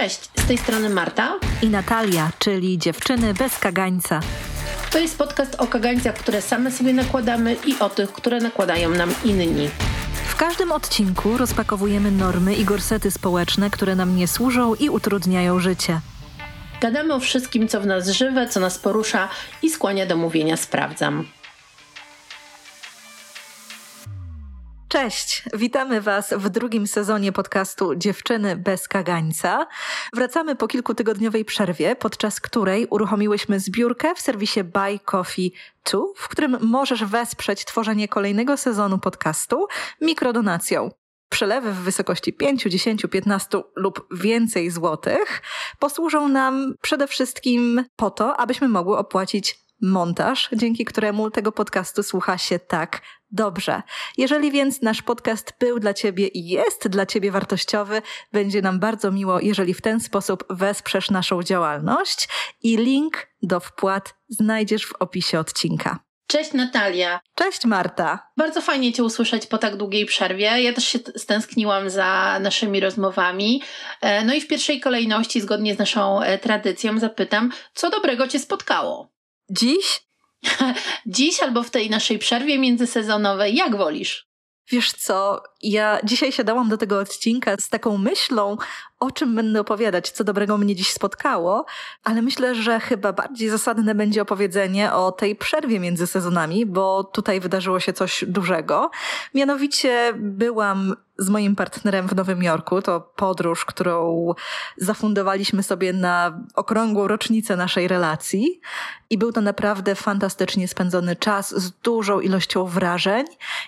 Cześć, z tej strony Marta i Natalia, czyli dziewczyny bez kagańca. To jest podcast o kagańcach, które same sobie nakładamy i o tych, które nakładają nam inni. W każdym odcinku rozpakowujemy normy i gorsety społeczne, które nam nie służą i utrudniają życie. Gadamy o wszystkim, co w nas żywe, co nas porusza i skłania do mówienia sprawdzam. Cześć, witamy Was w drugim sezonie podcastu Dziewczyny bez kagańca. Wracamy po kilkutygodniowej przerwie, podczas której uruchomiłyśmy zbiórkę w serwisie Buy Coffee 2, w którym możesz wesprzeć tworzenie kolejnego sezonu podcastu mikrodonacją. Przelewy w wysokości 5, 10, 15 lub więcej złotych posłużą nam przede wszystkim po to, abyśmy mogły opłacić montaż, dzięki któremu tego podcastu słucha się tak dobrze. Jeżeli więc nasz podcast był dla Ciebie i jest dla Ciebie wartościowy, będzie nam bardzo miło, jeżeli w ten sposób wesprzesz naszą działalność i link do wpłat znajdziesz w opisie odcinka. Cześć Natalia. Cześć Marta. Bardzo fajnie Cię usłyszeć po tak długiej przerwie. Ja też się stęskniłam za naszymi rozmowami. E, no i w pierwszej kolejności, zgodnie z naszą e, tradycją, zapytam, co dobrego Cię spotkało? Dziś? Dziś albo w tej naszej przerwie międzysezonowej, jak wolisz? Wiesz co, ja dzisiaj siadałam do tego odcinka z taką myślą, o czym będę opowiadać, co dobrego mnie dziś spotkało, ale myślę, że chyba bardziej zasadne będzie opowiedzenie o tej przerwie między sezonami, bo tutaj wydarzyło się coś dużego. Mianowicie byłam z moim partnerem w Nowym Jorku. To podróż, którą zafundowaliśmy sobie na okrągłą rocznicę naszej relacji. I był to naprawdę fantastycznie spędzony czas z dużą ilością wrażeń.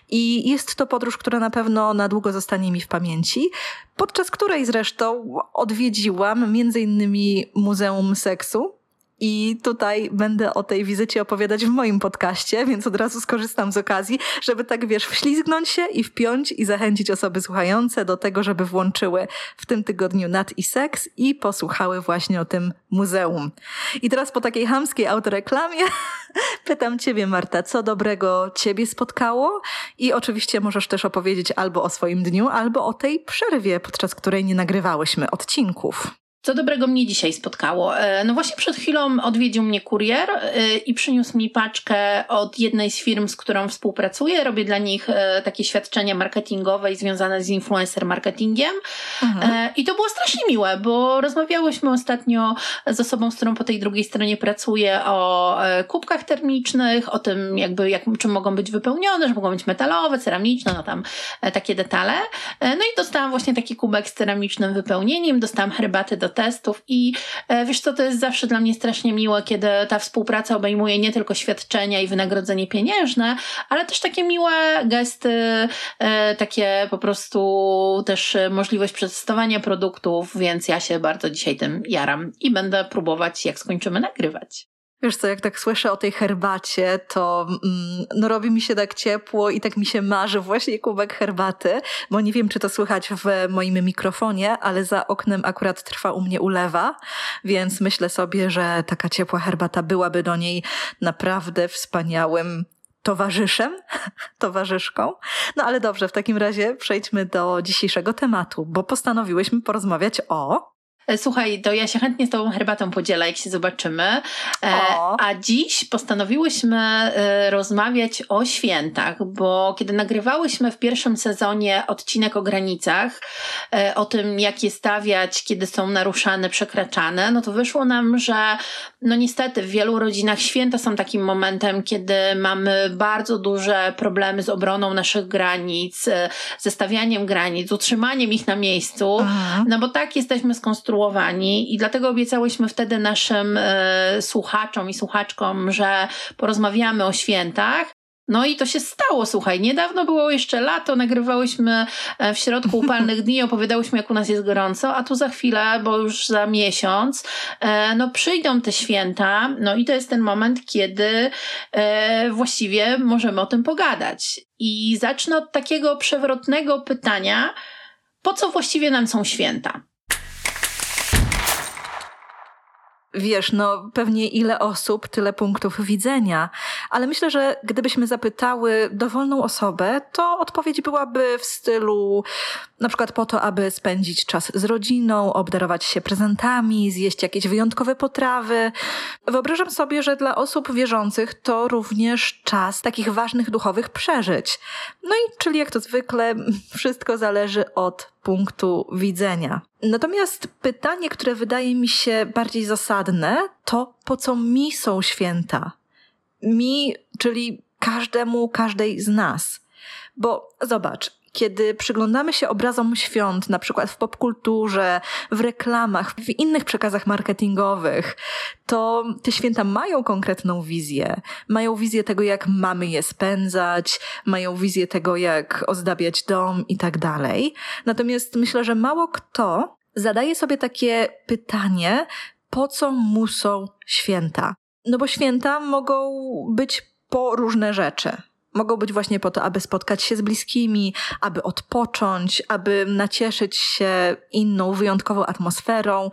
I jest to podróż, która na pewno na długo zostanie mi w pamięci, podczas której zresztą odwiedziłam między innymi Muzeum Seksu i tutaj będę o tej wizycie opowiadać w moim podcaście, więc od razu skorzystam z okazji, żeby tak wiesz, wślizgnąć się i wpiąć i zachęcić osoby słuchające do tego, żeby włączyły w tym tygodniu Nat i Seks i posłuchały właśnie o tym muzeum. I teraz po takiej hamskiej autoreklamie pytam Ciebie, Marta, co dobrego Ciebie spotkało? I oczywiście możesz też opowiedzieć albo o swoim dniu, albo o tej przerwie, podczas której nie nagrywałyśmy odcinków. Co dobrego mnie dzisiaj spotkało? E, no właśnie przed chwilą odwiedził mnie kurier e, i przyniósł mi paczkę od jednej z firm, z którą współpracuję. Robię dla nich e, takie świadczenia marketingowe związane z influencer marketingiem. Mhm. I to było strasznie miłe, bo rozmawiałyśmy ostatnio z osobą, z którą po tej drugiej stronie pracuję o kubkach termicznych, o tym jakby jak, czym mogą być wypełnione, że mogą być metalowe, ceramiczne, no tam takie detale. No i dostałam właśnie taki kubek z ceramicznym wypełnieniem, dostałam herbaty do testów i e, wiesz co, to jest zawsze dla mnie strasznie miłe, kiedy ta współpraca obejmuje nie tylko świadczenia i wynagrodzenie pieniężne, ale też takie miłe gesty, e, takie po prostu też możliwość przedstawiania produktów, więc ja się bardzo dzisiaj tym jaram i będę próbować, jak skończymy nagrywać. Wiesz co, jak tak słyszę o tej herbacie, to mm, no robi mi się tak ciepło i tak mi się marzy właśnie kubek herbaty, bo nie wiem, czy to słychać w moim mikrofonie, ale za oknem akurat trwa u mnie ulewa, więc myślę sobie, że taka ciepła herbata byłaby do niej naprawdę wspaniałym towarzyszem, towarzyszką. No ale dobrze, w takim razie przejdźmy do dzisiejszego tematu, bo postanowiłyśmy porozmawiać o słuchaj, to ja się chętnie z Tobą herbatą podzielę, jak się zobaczymy. E, a dziś postanowiłyśmy e, rozmawiać o świętach, bo kiedy nagrywałyśmy w pierwszym sezonie odcinek o granicach, o tym, jak je stawiać, kiedy są naruszane, przekraczane, no to wyszło nam, że no niestety w wielu rodzinach święta są takim momentem, kiedy mamy bardzo duże problemy z obroną naszych granic, ze stawianiem granic, utrzymaniem ich na miejscu, Aha. no bo tak jesteśmy skonstruowani i dlatego obiecałyśmy wtedy naszym e, słuchaczom i słuchaczkom, że porozmawiamy o świętach. No i to się stało, słuchaj. Niedawno było jeszcze lato, nagrywałyśmy e, w środku upalnych dni, opowiadałyśmy, jak u nas jest gorąco, a tu za chwilę, bo już za miesiąc, e, no przyjdą te święta, no i to jest ten moment, kiedy e, właściwie możemy o tym pogadać. I zacznę od takiego przewrotnego pytania, po co właściwie nam są święta? Wiesz, no pewnie ile osób, tyle punktów widzenia. Ale myślę, że gdybyśmy zapytały dowolną osobę, to odpowiedź byłaby w stylu na przykład po to, aby spędzić czas z rodziną, obdarować się prezentami, zjeść jakieś wyjątkowe potrawy. Wyobrażam sobie, że dla osób wierzących to również czas takich ważnych duchowych przeżyć. No i czyli jak to zwykle, wszystko zależy od punktu widzenia. Natomiast pytanie, które wydaje mi się bardziej zasadne, to po co mi są święta? Mi, czyli każdemu, każdej z nas. Bo zobacz, kiedy przyglądamy się obrazom świąt, na przykład w popkulturze, w reklamach, w innych przekazach marketingowych, to te święta mają konkretną wizję. Mają wizję tego, jak mamy je spędzać, mają wizję tego, jak ozdabiać dom i tak dalej. Natomiast myślę, że mało kto zadaje sobie takie pytanie, po co muszą święta? No bo święta mogą być po różne rzeczy. Mogą być właśnie po to, aby spotkać się z bliskimi, aby odpocząć, aby nacieszyć się inną, wyjątkową atmosferą,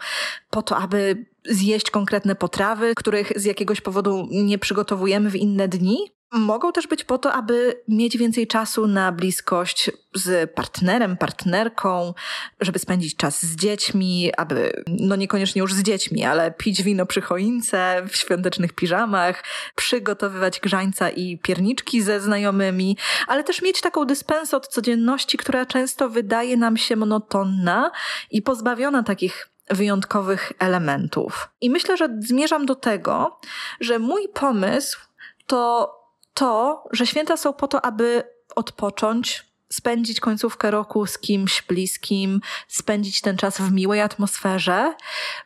po to, aby zjeść konkretne potrawy, których z jakiegoś powodu nie przygotowujemy w inne dni. Mogą też być po to, aby mieć więcej czasu na bliskość z partnerem, partnerką, żeby spędzić czas z dziećmi, aby, no niekoniecznie już z dziećmi, ale pić wino przy choince, w świątecznych piżamach, przygotowywać grzańca i pierniczki ze znajomymi, ale też mieć taką dyspensę od codzienności, która często wydaje nam się monotonna i pozbawiona takich wyjątkowych elementów. I myślę, że zmierzam do tego, że mój pomysł to to, że święta są po to, aby odpocząć, spędzić końcówkę roku z kimś bliskim, spędzić ten czas w miłej atmosferze,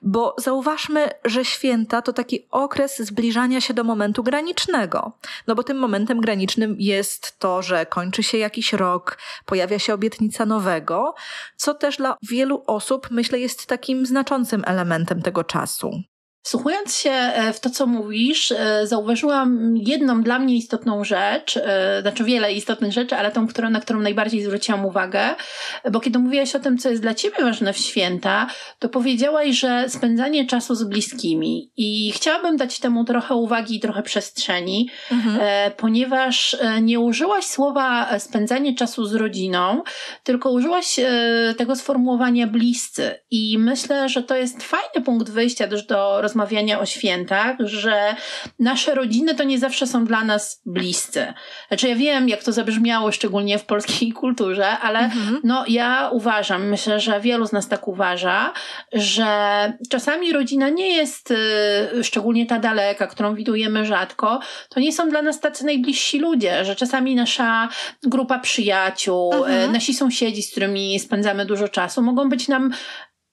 bo zauważmy, że święta to taki okres zbliżania się do momentu granicznego. No bo tym momentem granicznym jest to, że kończy się jakiś rok, pojawia się obietnica nowego, co też dla wielu osób, myślę, jest takim znaczącym elementem tego czasu. Słuchając się e, w to, co mówisz, e, zauważyłam jedną dla mnie istotną rzecz, e, znaczy wiele istotnych rzeczy, ale tą, którą, na którą najbardziej zwróciłam uwagę, bo kiedy mówiłaś o tym, co jest dla ciebie ważne w święta, to powiedziałaś, że spędzanie czasu z bliskimi. I chciałabym dać temu trochę uwagi i trochę przestrzeni, mhm. ponieważ nie użyłaś słowa spędzanie czasu z rodziną, tylko użyłaś tego sformułowania bliscy. I myślę, że to jest fajny punkt wyjścia też do rozmawiania rozmawiania o świętach, że nasze rodziny to nie zawsze są dla nas bliscy. Znaczy ja wiem, jak to zabrzmiało, szczególnie w polskiej kulturze, ale mhm. no ja uważam, myślę, że wielu z nas tak uważa, że czasami rodzina nie jest, y, szczególnie ta daleka, którą widujemy rzadko, to nie są dla nas tacy najbliżsi ludzie, że czasami nasza grupa przyjaciół, y, mhm. nasi sąsiedzi, z którymi spędzamy dużo czasu, mogą być nam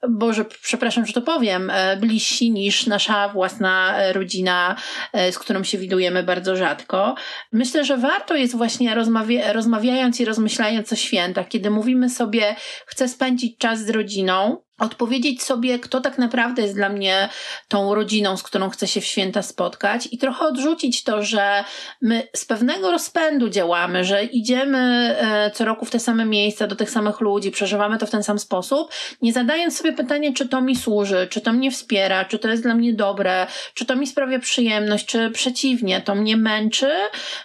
Boże, przepraszam, że to powiem, e, bliżsi niż nasza własna e, rodzina, e, z którą się widujemy bardzo rzadko. Myślę, że warto jest właśnie rozmawia rozmawiając i rozmyślając o świętach, kiedy mówimy sobie, chcę spędzić czas z rodziną, odpowiedzieć sobie, kto tak naprawdę jest dla mnie tą rodziną, z którą chcę się w święta spotkać i trochę odrzucić to, że my z pewnego rozpędu działamy, że idziemy e, co roku w te same miejsca, do tych samych ludzi, przeżywamy to w ten sam sposób, nie zadając sobie pytania, czy to mi służy, czy to mnie wspiera, czy to jest dla mnie dobre, czy to mi sprawia przyjemność, czy przeciwnie, to mnie męczy,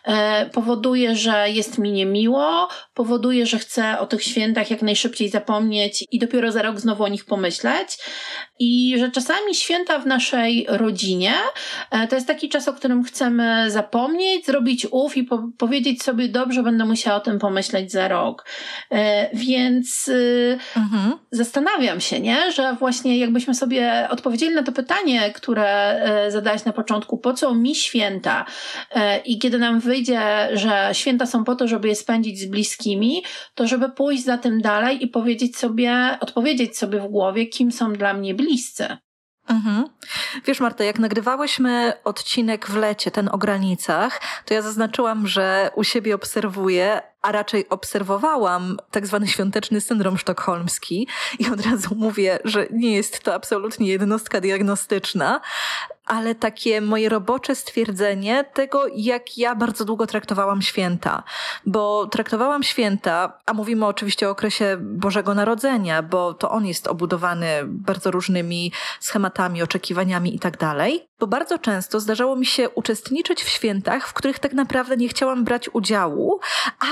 e, powoduje, że jest mi niemiło, powoduje, że chcę o tych świętach jak najszybciej zapomnieć i dopiero za rok znowu o nich pomyśleć. I że czasami święta w naszej rodzinie e, to jest taki czas, o którym chcemy zapomnieć, zrobić ów i po powiedzieć sobie, dobrze, będę musiała o tym pomyśleć za rok. E, więc y, mhm. zastanawiam się, nie, że właśnie jakbyśmy sobie odpowiedzieli na to pytanie, które e, zadałaś na początku, po co mi święta? I kiedy nam wyjdzie, że święta są po to, żeby je spędzić z bliskimi, to żeby pójść za tym dalej i powiedzieć sobie, odpowiedzieć sobie w głowie, kim są dla mnie bliscy. Mhm. Wiesz, Marta, jak nagrywałyśmy odcinek w lecie, ten o granicach, to ja zaznaczyłam, że u siebie obserwuję, a raczej obserwowałam tak zwany świąteczny syndrom sztokholmski i od razu mówię, że nie jest to absolutnie jednostka diagnostyczna, ale takie moje robocze stwierdzenie tego, jak ja bardzo długo traktowałam święta. Bo traktowałam święta, a mówimy oczywiście o okresie Bożego Narodzenia, bo to on jest obudowany bardzo różnymi schematami, oczekiwaniami i tak. Bo bardzo często zdarzało mi się uczestniczyć w świętach, w których tak naprawdę nie chciałam brać udziału,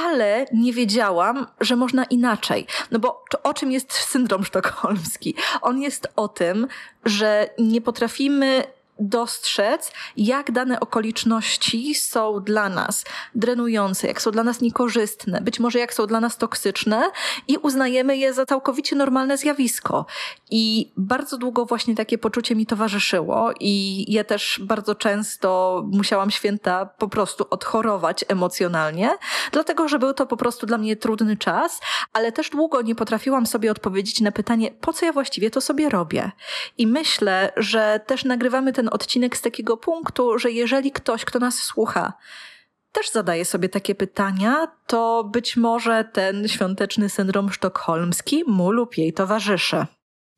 ale nie wiedziałam, że można inaczej. No bo o czym jest syndrom sztokholmski? On jest o tym, że nie potrafimy dostrzec, jak dane okoliczności są dla nas drenujące, jak są dla nas niekorzystne, być może jak są dla nas toksyczne i uznajemy je za całkowicie normalne zjawisko. I bardzo długo właśnie takie poczucie mi towarzyszyło i ja też bardzo często musiałam święta po prostu odchorować emocjonalnie, dlatego że był to po prostu dla mnie trudny czas, ale też długo nie potrafiłam sobie odpowiedzieć na pytanie, po co ja właściwie to sobie robię. I myślę, że też nagrywamy ten odcinek z takiego punktu, że jeżeli ktoś, kto nas słucha, też zadaje sobie takie pytania, to być może ten świąteczny syndrom sztokholmski mu lub jej towarzyszy.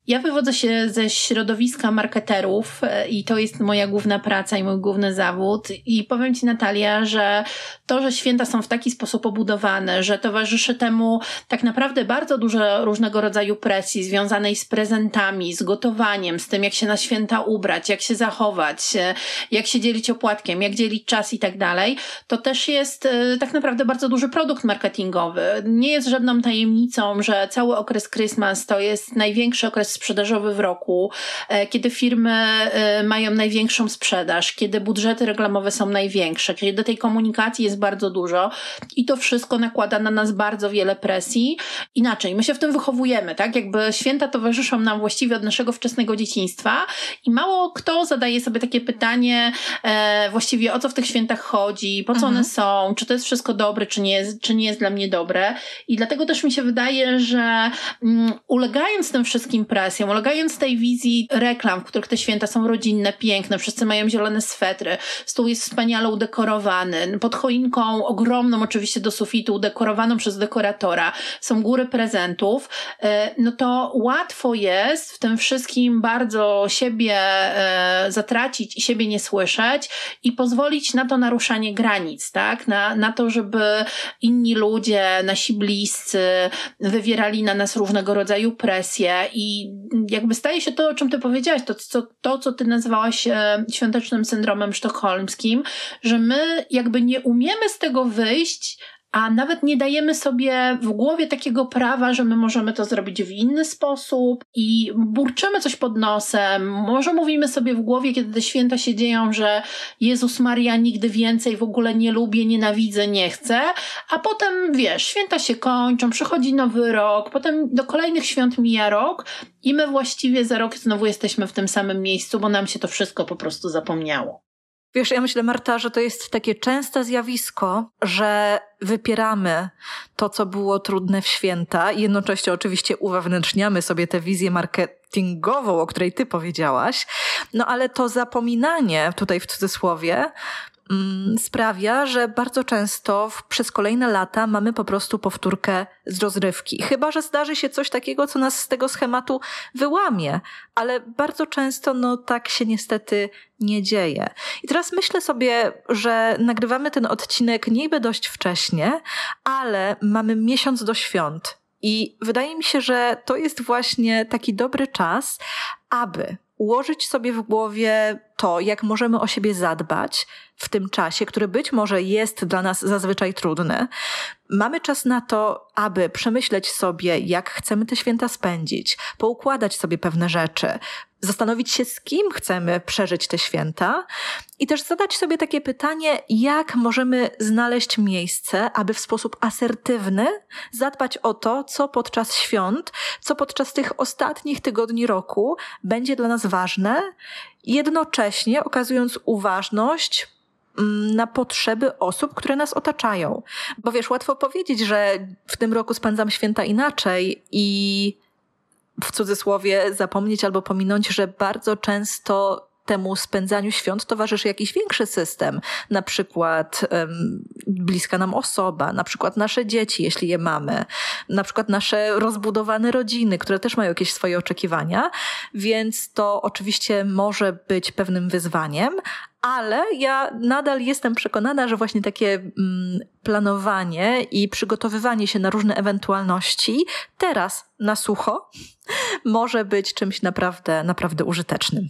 Ja wywodzę się ze środowiska marketerów e, i to jest moja główna praca i mój główny zawód. I powiem Ci, Natalia, że to, że święta są w taki sposób obudowane, że towarzyszy temu tak naprawdę bardzo dużo różnego rodzaju presji związanej z prezentami, z gotowaniem, z tym, jak się na święta ubrać, jak się zachować, e, jak się dzielić opłatkiem, jak dzielić czas i tak dalej, to też jest e, tak naprawdę bardzo duży produkt marketingowy. Nie jest żadną tajemnicą, że cały okres Christmas to jest największy okres sprzedażowy w roku, e, kiedy firmy e, mają największą sprzedaż, kiedy budżety reklamowe są największe, kiedy tej komunikacji jest bardzo dużo i to wszystko nakłada na nas bardzo wiele presji. Inaczej, my się w tym wychowujemy, tak? Jakby święta towarzyszą nam właściwie od naszego wczesnego dzieciństwa i mało kto zadaje sobie takie pytanie e, właściwie o co w tych świętach chodzi, po co mhm. one są, czy to jest wszystko dobre, czy nie jest, czy nie jest dla mnie dobre. I dlatego też mi się wydaje, że mm, ulegając tym wszystkim presji, presją, ulegając tej wizji reklam, w których te święta są rodzinne, piękne, wszyscy mają zielone swetry, stół jest wspaniale udekorowany, pod choinką ogromną oczywiście do sufitu, udekorowaną przez dekoratora, są góry prezentów, e, no to łatwo jest w tym wszystkim bardzo siebie e, zatracić i siebie nie słyszeć i pozwolić na to naruszanie granic, tak? Na, na to, żeby inni ludzie, nasi bliscy wywierali na nas różnego rodzaju presje i jakby staje się to, o czym ty powiedziałaś, to, co, to, co ty nazywałaś e, świątecznym syndromem sztokholmskim, że my jakby nie umiemy z tego wyjść, a nawet nie dajemy sobie w głowie takiego prawa, że my możemy to zrobić w inny sposób i burczymy coś pod nosem. Może mówimy sobie w głowie, kiedy te święta się dzieją, że Jezus Maria nigdy więcej w ogóle nie lubię, nienawidzę, nie chcę, a potem wiesz, święta się kończą, przychodzi nowy rok, potem do kolejnych świąt mija rok i my właściwie za rok znowu jesteśmy w tym samym miejscu, bo nam się to wszystko po prostu zapomniało. Wiesz, ja myślę, Marta, że to jest takie częste zjawisko, że wypieramy to, co było trudne w święta i jednocześnie oczywiście uwewnętrzniamy sobie tę wizję marketingową, o której ty powiedziałaś. No ale to zapominanie, tutaj w cudzysłowie, sprawia, że bardzo często w, przez kolejne lata mamy po prostu powtórkę z rozrywki. Chyba, że zdarzy się coś takiego, co nas z tego schematu wyłamie, ale bardzo często no tak się niestety nie dzieje. I teraz myślę sobie, że nagrywamy ten odcinek niby dość wcześnie, ale mamy miesiąc do świąt. I wydaje mi się, że to jest właśnie taki dobry czas, aby ułożyć sobie w głowie to, jak możemy o siebie zadbać w tym czasie, który być może jest dla nas zazwyczaj trudny. Mamy czas na to, aby przemyśleć sobie, jak chcemy te święta spędzić, poukładać sobie pewne rzeczy, zastanowić się, z kim chcemy przeżyć te święta i też zadać sobie takie pytanie, jak możemy znaleźć miejsce, aby w sposób asertywny zadbać o to, co podczas świąt, co podczas tych ostatnich tygodni roku będzie dla nas ważne, jednocześnie okazując uważność, mm, na potrzeby osób, które nas otaczają. Bo wiesz, łatwo powiedzieć, że w tym roku spędzam święta inaczej i w cudzysłowie zapomnieć albo pominąć, że bardzo często temu spędzaniu świąt towarzyszy jakiś większy system, na przykład um, bliska nam osoba, na przykład nasze dzieci, jeśli je mamy, na przykład nasze rozbudowane rodziny, które też mają jakieś swoje oczekiwania, więc to oczywiście może być pewnym wyzwaniem, ale ja nadal jestem przekonana, że właśnie takie mm, planowanie i przygotowywanie się na różne ewentualności teraz na sucho może być czymś naprawdę, naprawdę użytecznym.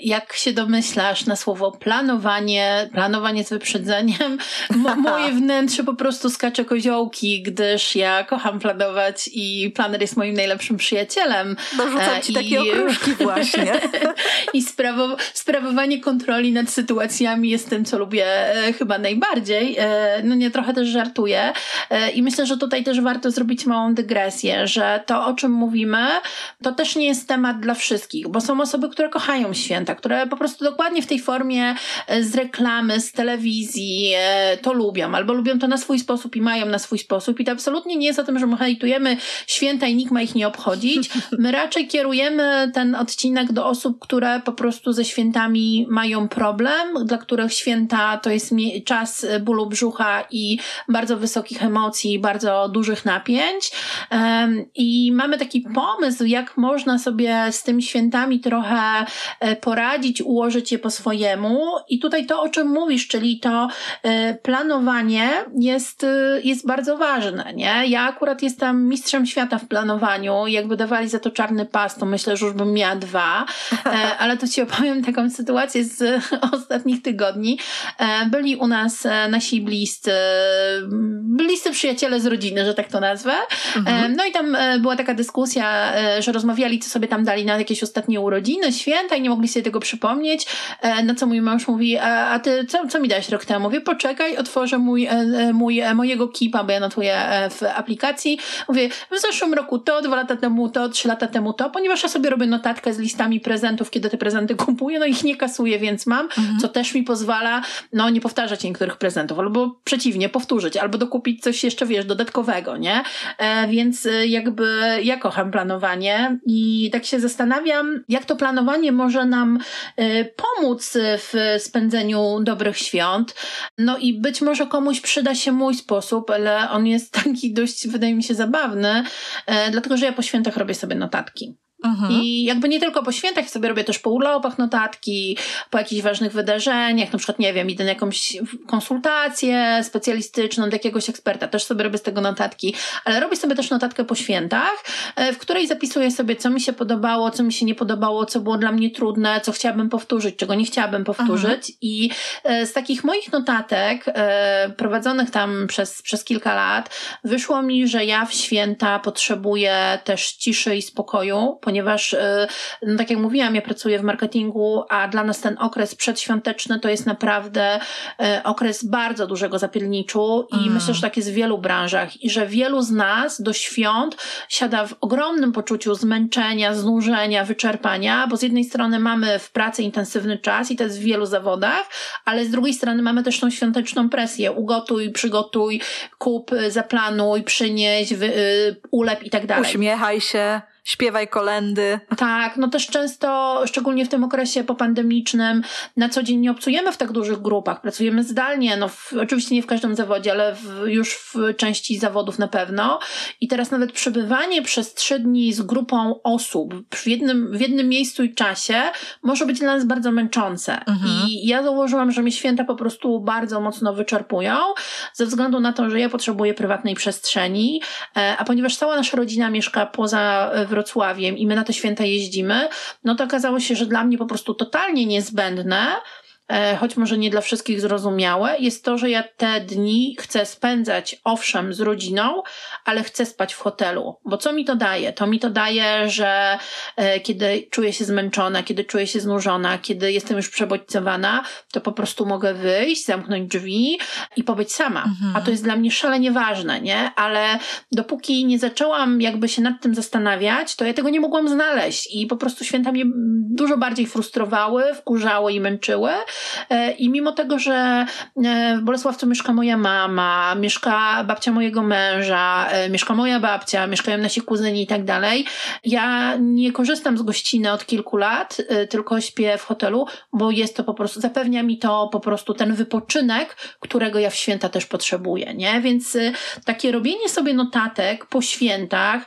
Jak się domyślasz na słowo planowanie, planowanie z wyprzedzeniem, moje wnętrze po prostu skacze koziołki, gdyż ja kocham planować i planer jest moim najlepszym przyjacielem. Dorzucam ci I... takie okruszki właśnie. I sprawo sprawowanie kontroli nad sytuacjami jest tym, co lubię e, chyba najbardziej. E, no nie, trochę też żartuję. E, I myślę, że tutaj też warto zrobić małą dygresję, że to, o czym mówimy, to też nie jest temat dla wszystkich, bo są osoby, które kochają święta, które po prostu dokładnie w tej formie e, z reklamy, z telewizji e, to lubią, albo lubią to na swój sposób i mają na swój sposób. I to absolutnie nie jest o tym, że my hejtujemy święta i nikt ma ich nie obchodzić. My raczej kierujemy ten odcinek do osób, które po prostu ze świętami mają problem, dla których święta to jest czas bólu brzucha i bardzo wysokich emocji, bardzo dużych napięć. I mamy taki pomysł, jak można sobie z tymi świętami trochę e, poradzić poradzić, ułożyć je po swojemu. I tutaj to, o czym mówisz, czyli to y, planowanie jest, y, jest bardzo ważne, nie? Ja akurat jestem mistrzem świata w planowaniu. Jakby dawali za to czarny pas, to myślę, że już bym miała dwa. E, ale to ci opowiem taką sytuację z ostatnich tygodni. E, byli u nas e, nasi bliscy, bliscy przyjaciele z rodziny, że tak to nazwę. Mhm. No i tam była taka dyskusja, że rozmawiali, co sobie tam dali na jakieś ostatnie urodziny, święta i nie mogli sobie tego przypomnieć, e, na co mój mąż mówi, a, a ty co, co mi dałeś rok temu? Mówię, poczekaj, otworzę mój, e, e, mój, mojego kipa, bo ja notuję w aplikacji. Mówię, w zeszłym roku to, dwa lata temu to, trzy lata temu to, ponieważ ja sobie robię notatkę z listami prezentów, kiedy te prezenty kupuję, no ich nie kasuję, więc mam, mhm. co też mi pozwala, no nie powtarzać niektórych prezentów, albo przeciwnie, powtórzyć, albo dokupić coś jeszcze, wiesz, dodatkowego, nie? E, więc jakby ja kocham planowanie i tak się zastanawiam, jak to planowanie może nam Y, pomóc w spędzeniu dobrych świąt. No i być może komuś przyda się mój sposób, ale on jest taki dość, wydaje mi się, zabawny, y, dlatego że ja po świętach robię sobie notatki. Mhm. I jakby nie tylko po świętach, sobie robię też po urlopach notatki, po jakichś ważnych wydarzeniach, na przykład, nie wiem, idę na jakąś konsultację specjalistyczną do jakiegoś eksperta, też sobie robię z tego notatki, ale robię sobie też notatkę po świętach, e, w której zapisuję sobie, co mi się podobało, co mi się nie podobało, co było dla mnie trudne, co chciałabym powtórzyć, czego nie chciałabym powtórzyć. Mhm. I e, z takich moich notatek, e, prowadzonych tam przez, przez kilka lat, wyszło mi, że ja w święta potrzebuję też ciszy i spokoju, ponieważ, e, no tak jak mówiłam, ja pracuję w marketingu, a dla nas ten okres przedświąteczny to jest naprawdę e, okres bardzo dużego zapierniczu i mm. myślę, że tak jest w wielu branżach i że wielu z nas do świąt siada w ogromnym poczuciu zmęczenia, znużenia, wyczerpania, bo z jednej strony mamy w pracy intensywny czas i to jest w wielu zawodach, ale z drugiej strony mamy też tą świąteczną presję. Ugotuj, przygotuj, kup, zaplanuj, przynieś, wy, y, ulep i tak dalej. Uśmiechaj się śpiewaj kolendy. Tak, no też często, szczególnie w tym okresie popandemicznym, na co dzień nie obcujemy w tak dużych grupach, pracujemy zdalnie, no w, oczywiście nie w każdym zawodzie, ale w, już w części zawodów na pewno. I teraz nawet przebywanie przez trzy dni z grupą osób w jednym, w jednym miejscu i czasie może być dla nas bardzo męczące. Mhm. I ja założyłam, że mnie święta po prostu bardzo mocno wyczerpują, ze względu na to, że ja potrzebuję prywatnej przestrzeni, e, a ponieważ cała nasza rodzina mieszka poza Wrocławiem i my na te święta jeździmy, no to okazało się, że dla mnie po prostu totalnie niezbędne choć może nie dla wszystkich zrozumiałe, jest to, że ja te dni chcę spędzać, owszem, z rodziną, ale chcę spać w hotelu. Bo co mi to daje? To mi to daje, że e, kiedy czuję się zmęczona, kiedy czuję się znużona, kiedy jestem już przebodźcowana, to po prostu mogę wyjść, zamknąć drzwi i pobyć sama. Mhm. A to jest dla mnie szalenie ważne, nie? Ale dopóki nie zaczęłam jakby się nad tym zastanawiać, to ja tego nie mogłam znaleźć i po prostu święta mnie dużo bardziej frustrowały, wkurzały i męczyły i mimo tego, że w Bolesławcu mieszka moja mama, mieszka babcia mojego męża, mieszka moja babcia, mieszkają nasi kuzyni i tak dalej, ja nie korzystam z gościny od kilku lat, tylko śpię w hotelu, bo jest to po prostu, zapewnia mi to po prostu ten wypoczynek, którego ja w święta też potrzebuję, nie? Więc takie robienie sobie notatek po świętach,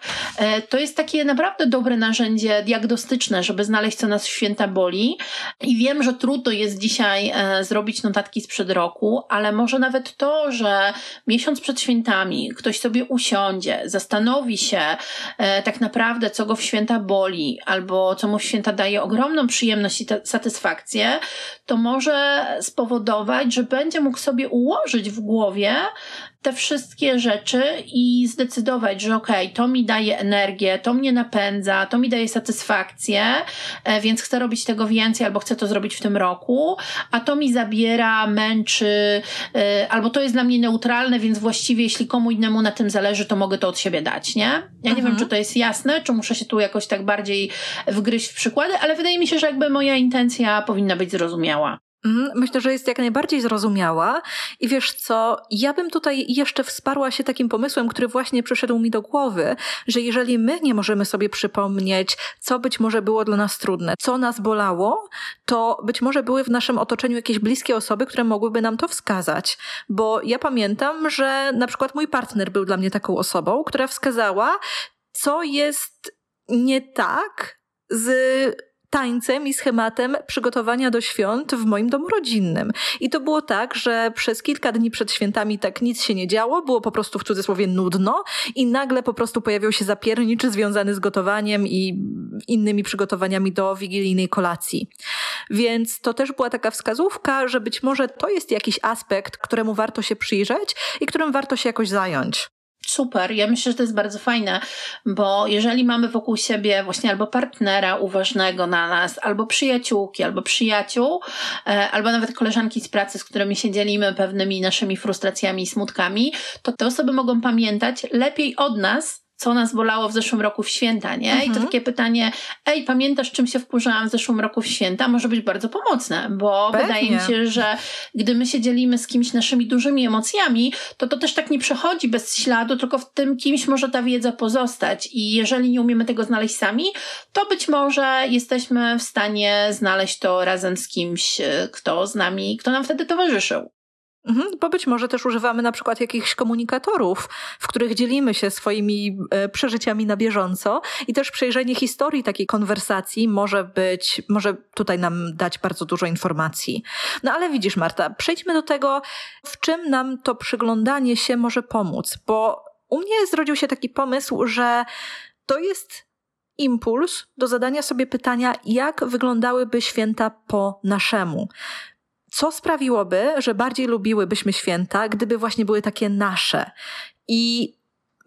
to jest takie naprawdę dobre narzędzie diagnostyczne, żeby znaleźć, co nas w święta boli. I wiem, że trudno jest dzisiaj e, zrobić notatki sprzed roku, ale może nawet to, że miesiąc przed świętami ktoś sobie usiądzie, zastanowi się e, tak naprawdę, co go w święta boli, albo co mu w święta daje ogromną przyjemność i satysfakcję, to może spowodować, że będzie mógł sobie ułożyć w głowie te wszystkie rzeczy i zdecydować, że okej, okay, to mi daje energię, to mnie napędza, to mi daje satysfakcję, e, więc chcę robić tego więcej albo chcę to zrobić w tym roku, a to mi zabiera, męczy, e, albo to jest dla mnie neutralne, więc właściwie jeśli komu innemu na tym zależy, to mogę to od siebie dać, nie? Ja nie mhm. wiem, czy to jest jasne, czy muszę się tu jakoś tak bardziej wgryźć w przykłady, ale wydaje mi się, że jakby moja intencja powinna być zrozumiała. Mhm, myślę, że jest jak najbardziej zrozumiała i wiesz co, ja bym tutaj jeszcze wsparła się takim pomysłem, który właśnie przyszedł mi do głowy, że jeżeli my nie możemy sobie przypomnieć, co być może było dla nas trudne, co nas bolało, to być może były w naszym otoczeniu jakieś bliskie osoby, które mogłyby nam to wskazać. Bo ja pamiętam, że na przykład mój partner był dla mnie taką osobą, która wskazała, co jest nie tak z tańcem i schematem przygotowania do świąt w moim domu rodzinnym. I to było tak, że przez kilka dni przed świętami tak nic się nie działo, było po prostu w cudzysłowie nudno i nagle po prostu pojawiał się zapiernicz związany z gotowaniem i innymi przygotowaniami do wigilijnej kolacji. Więc to też była taka wskazówka, że być może to jest jakiś aspekt, któremu warto się przyjrzeć i którym warto się jakoś zająć. Super, ja myślę, że to jest bardzo fajne, bo jeżeli mamy wokół siebie właśnie albo partnera uważnego na nas, albo przyjaciółki, albo przyjaciół, e, albo nawet koleżanki z pracy, z którymi się dzielimy pewnymi naszymi frustracjami i smutkami, to te osoby mogą pamiętać lepiej od nas, co nas bolało w zeszłym roku w święta, nie? Mhm. I to mhm. takie pytanie, ej, pamiętasz, czym się wkurzałam w zeszłym roku w święta? Może być bardzo pomocne, bo Pewnie. wydaje mi się, że gdy my się dzielimy z kimś naszymi dużymi emocjami, to to też tak nie przechodzi bez śladu, tylko w tym kimś może ta wiedza pozostać. I jeżeli nie umiemy tego znaleźć sami, to być może jesteśmy w stanie znaleźć to razem z kimś, e, kto z nami, kto nam wtedy towarzyszył. Mhm, bo być może też używamy na przykład jakichś komunikatorów, w których dzielimy się swoimi e, przeżyciami na bieżąco i też przejrzenie historii takiej konwersacji może być, może tutaj nam dać bardzo dużo informacji. No ale widzisz Marta, przejdźmy do tego, w czym nam to przyglądanie się może pomóc, bo u mnie zrodził się taki pomysł, że to jest impuls do zadania sobie pytania, jak wyglądałyby święta po naszemu co sprawiłoby, że bardziej lubiłybyśmy święta, gdyby właśnie były takie nasze. I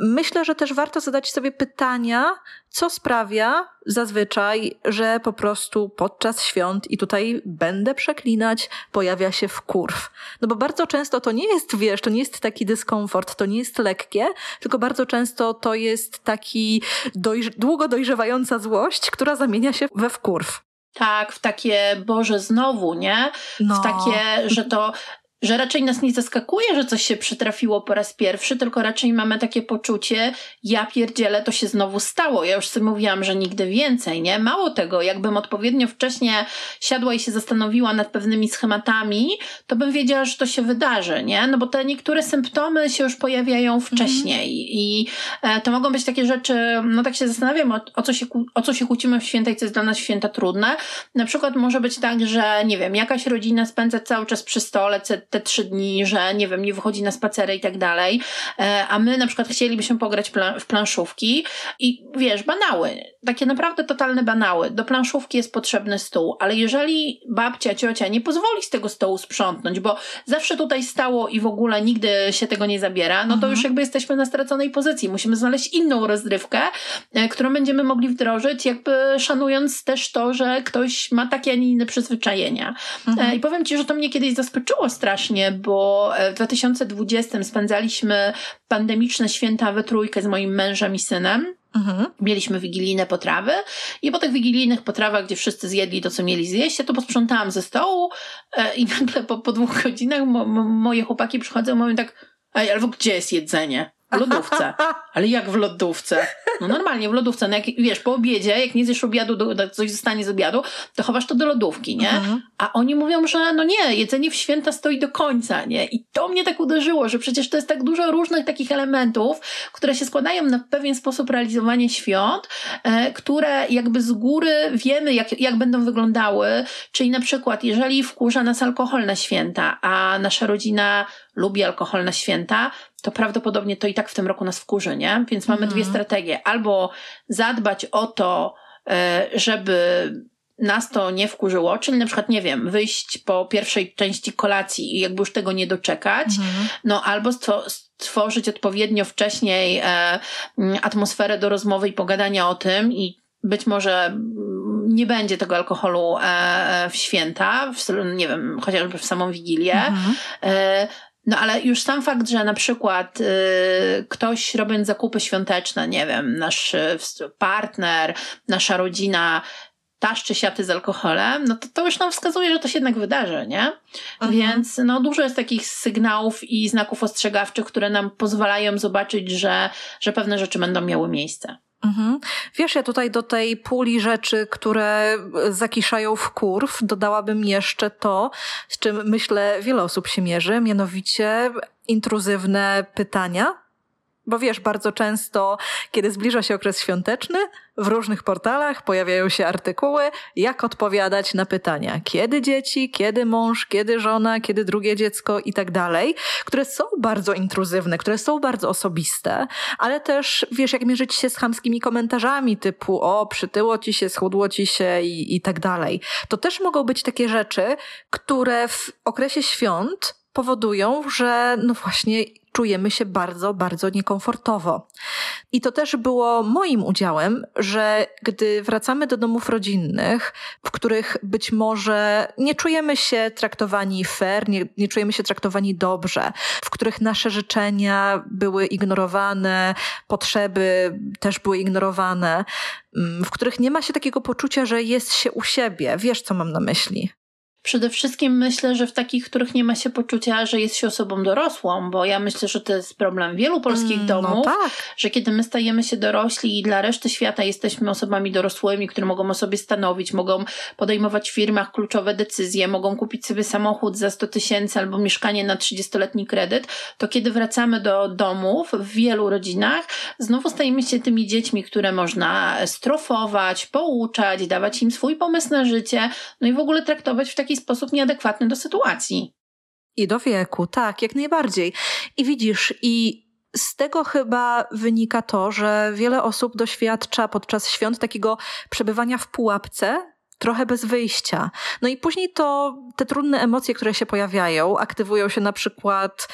myślę, że też warto zadać sobie pytania, co sprawia zazwyczaj, że po prostu podczas świąt, i tutaj będę przeklinać, pojawia się wkurw. No bo bardzo często to nie jest, wiesz, to nie jest taki dyskomfort, to nie jest lekkie, tylko bardzo często to jest taki dojrz długo dojrzewająca złość, która zamienia się we wkurw. Tak, w takie Boże znowu, nie? No. W takie, że to że raczej nas nie zaskakuje, że coś się przytrafiło po raz pierwszy, tylko raczej mamy takie poczucie, ja pierdzielę, to się znowu stało. Ja już sobie mówiłam, że nigdy więcej, nie? Mało tego, jakbym odpowiednio wcześnie siadła i się zastanowiła nad pewnymi schematami, to bym wiedziała, że to się wydarzy, nie? No bo te niektóre symptomy się już pojawiają wcześniej mm. i e, to mogą być takie rzeczy, no tak się zastanawiam, o, o, co się, o co się kłócimy w święta i co jest dla nas święta trudne. Na przykład może być tak, że nie wiem, jakaś rodzina spędza cały czas przy stole, te trzy dni, że nie wiem, nie wychodzi na spacery i tak dalej, e, a my na przykład chcielibyśmy pograć w planszówki i wiesz, banały, takie naprawdę totalne banały. Do planszówki jest potrzebny stół, ale jeżeli babcia, ciocia nie pozwoli z tego stołu sprzątnąć, bo zawsze tutaj stało i w ogóle nigdy się tego nie zabiera, no to mhm. już jakby jesteśmy na straconej pozycji. Musimy znaleźć inną rozrywkę, e, którą będziemy mogli wdrożyć, jakby szanując też to, że ktoś ma takie, a nie inne przyzwyczajenia. Mhm. E, I powiem Ci, że to mnie kiedyś zaskoczyło strasznie, strasznie, bo w 2020 spędzaliśmy pandemiczne święta we trójkę z moim mężem i synem. Mhm. Mieliśmy wigilijne potrawy i po tych wigilijnych potrawach, gdzie wszyscy zjedli to, co mieli zjeść, ja to posprzątałam ze stołu e, i nagle po, po dwóch godzinach mo, mo, moje chłopaki przychodzą i mówią tak, ej, albo gdzie jest jedzenie? W lodówce. Ale jak w lodówce? No normalnie w lodówce. No jak, wiesz, po obiedzie, jak nie zjesz obiadu, do, coś zostanie z obiadu, to chowasz to do lodówki, nie? Mhm. A oni mówią, że no nie, jedzenie w święta stoi do końca, nie? I to mnie tak uderzyło, że przecież to jest tak dużo różnych takich elementów, które się składają na pewien sposób realizowanie świąt, e, które jakby z góry wiemy, jak, jak będą wyglądały. Czyli na przykład, jeżeli wkurza nas alkohol na święta, a nasza rodzina lubi alkohol na święta, to prawdopodobnie to i tak w tym roku nas wkurzy, nie? Więc mamy mhm. dwie strategie. Albo zadbać o to, e, żeby nas to nie wkurzyło, czyli na przykład, nie wiem, wyjść po pierwszej części kolacji i jakby już tego nie doczekać, mhm. no albo stworzyć odpowiednio wcześniej e, atmosferę do rozmowy i pogadania o tym i być może nie będzie tego alkoholu e, w święta, w, nie wiem, chociażby w samą Wigilię, mhm. No ale już sam fakt, że na przykład y, ktoś robiąc zakupy świąteczne, nie wiem, nasz y, partner, nasza rodzina taszczy siaty z alkoholem, no to, to już nam wskazuje, że to się jednak wydarzy, nie? Mhm. Więc no, dużo jest takich sygnałów i znaków ostrzegawczych, które nam pozwalają zobaczyć, że, że pewne rzeczy będą miały miejsce. Mhm. Wiesz, ja tutaj do tej puli rzeczy, które zakiszają w kurw, dodałabym jeszcze to, z czym myślę wiele osób się mierzy, mianowicie intruzywne pytania, bo wiesz, bardzo często, kiedy zbliża się okres świąteczny, w różnych portalach pojawiają się artykuły, jak odpowiadać na pytania, kiedy dzieci, kiedy mąż, kiedy żona, kiedy drugie dziecko i tak dalej, które są bardzo intruzywne, które są bardzo osobiste, ale też, wiesz, jak mierzyć się z chamskimi komentarzami typu, o, przytyło ci się, schudło ci się i, i tak dalej. To też mogą być takie rzeczy, które w okresie świąt powodują, że no właśnie czujemy się bardzo, bardzo niekomfortowo. I to też było moim udziałem, że gdy wracamy do domów rodzinnych, w których być może nie czujemy się traktowani fair, nie, nie czujemy się traktowani dobrze, w których nasze życzenia były ignorowane, potrzeby też były ignorowane, mm, w których nie ma się takiego poczucia, że jest się u siebie. Wiesz, co mam na myśli? Przede wszystkim myślę, że w takich, w których nie ma się poczucia, że jest się osobą dorosłą, bo ja myślę, że to jest problem wielu polskich mm, no domów, no tak. że kiedy my stajemy się dorośli i dla reszty świata jesteśmy osobami dorosłymi, które mogą o sobie stanowić, mogą podejmować w firmach kluczowe decyzje, mogą kupić sobie samochód za 100 tysięcy albo mieszkanie na 30-letni kredyt, to kiedy wracamy do domów w wielu rodzinach, znowu stajemy się tymi dziećmi, które można strofować, pouczać, dawać im swój pomysł na życie, no i w ogóle traktować w taki sposób nieadekwatny do sytuacji. I do wieku, tak, jak najbardziej. I widzisz, i z tego chyba wynika to, że wiele osób doświadcza podczas świąt takiego przebywania w pułapce, trochę bez wyjścia. No i później to te trudne emocje, które się pojawiają, aktywują się na przykład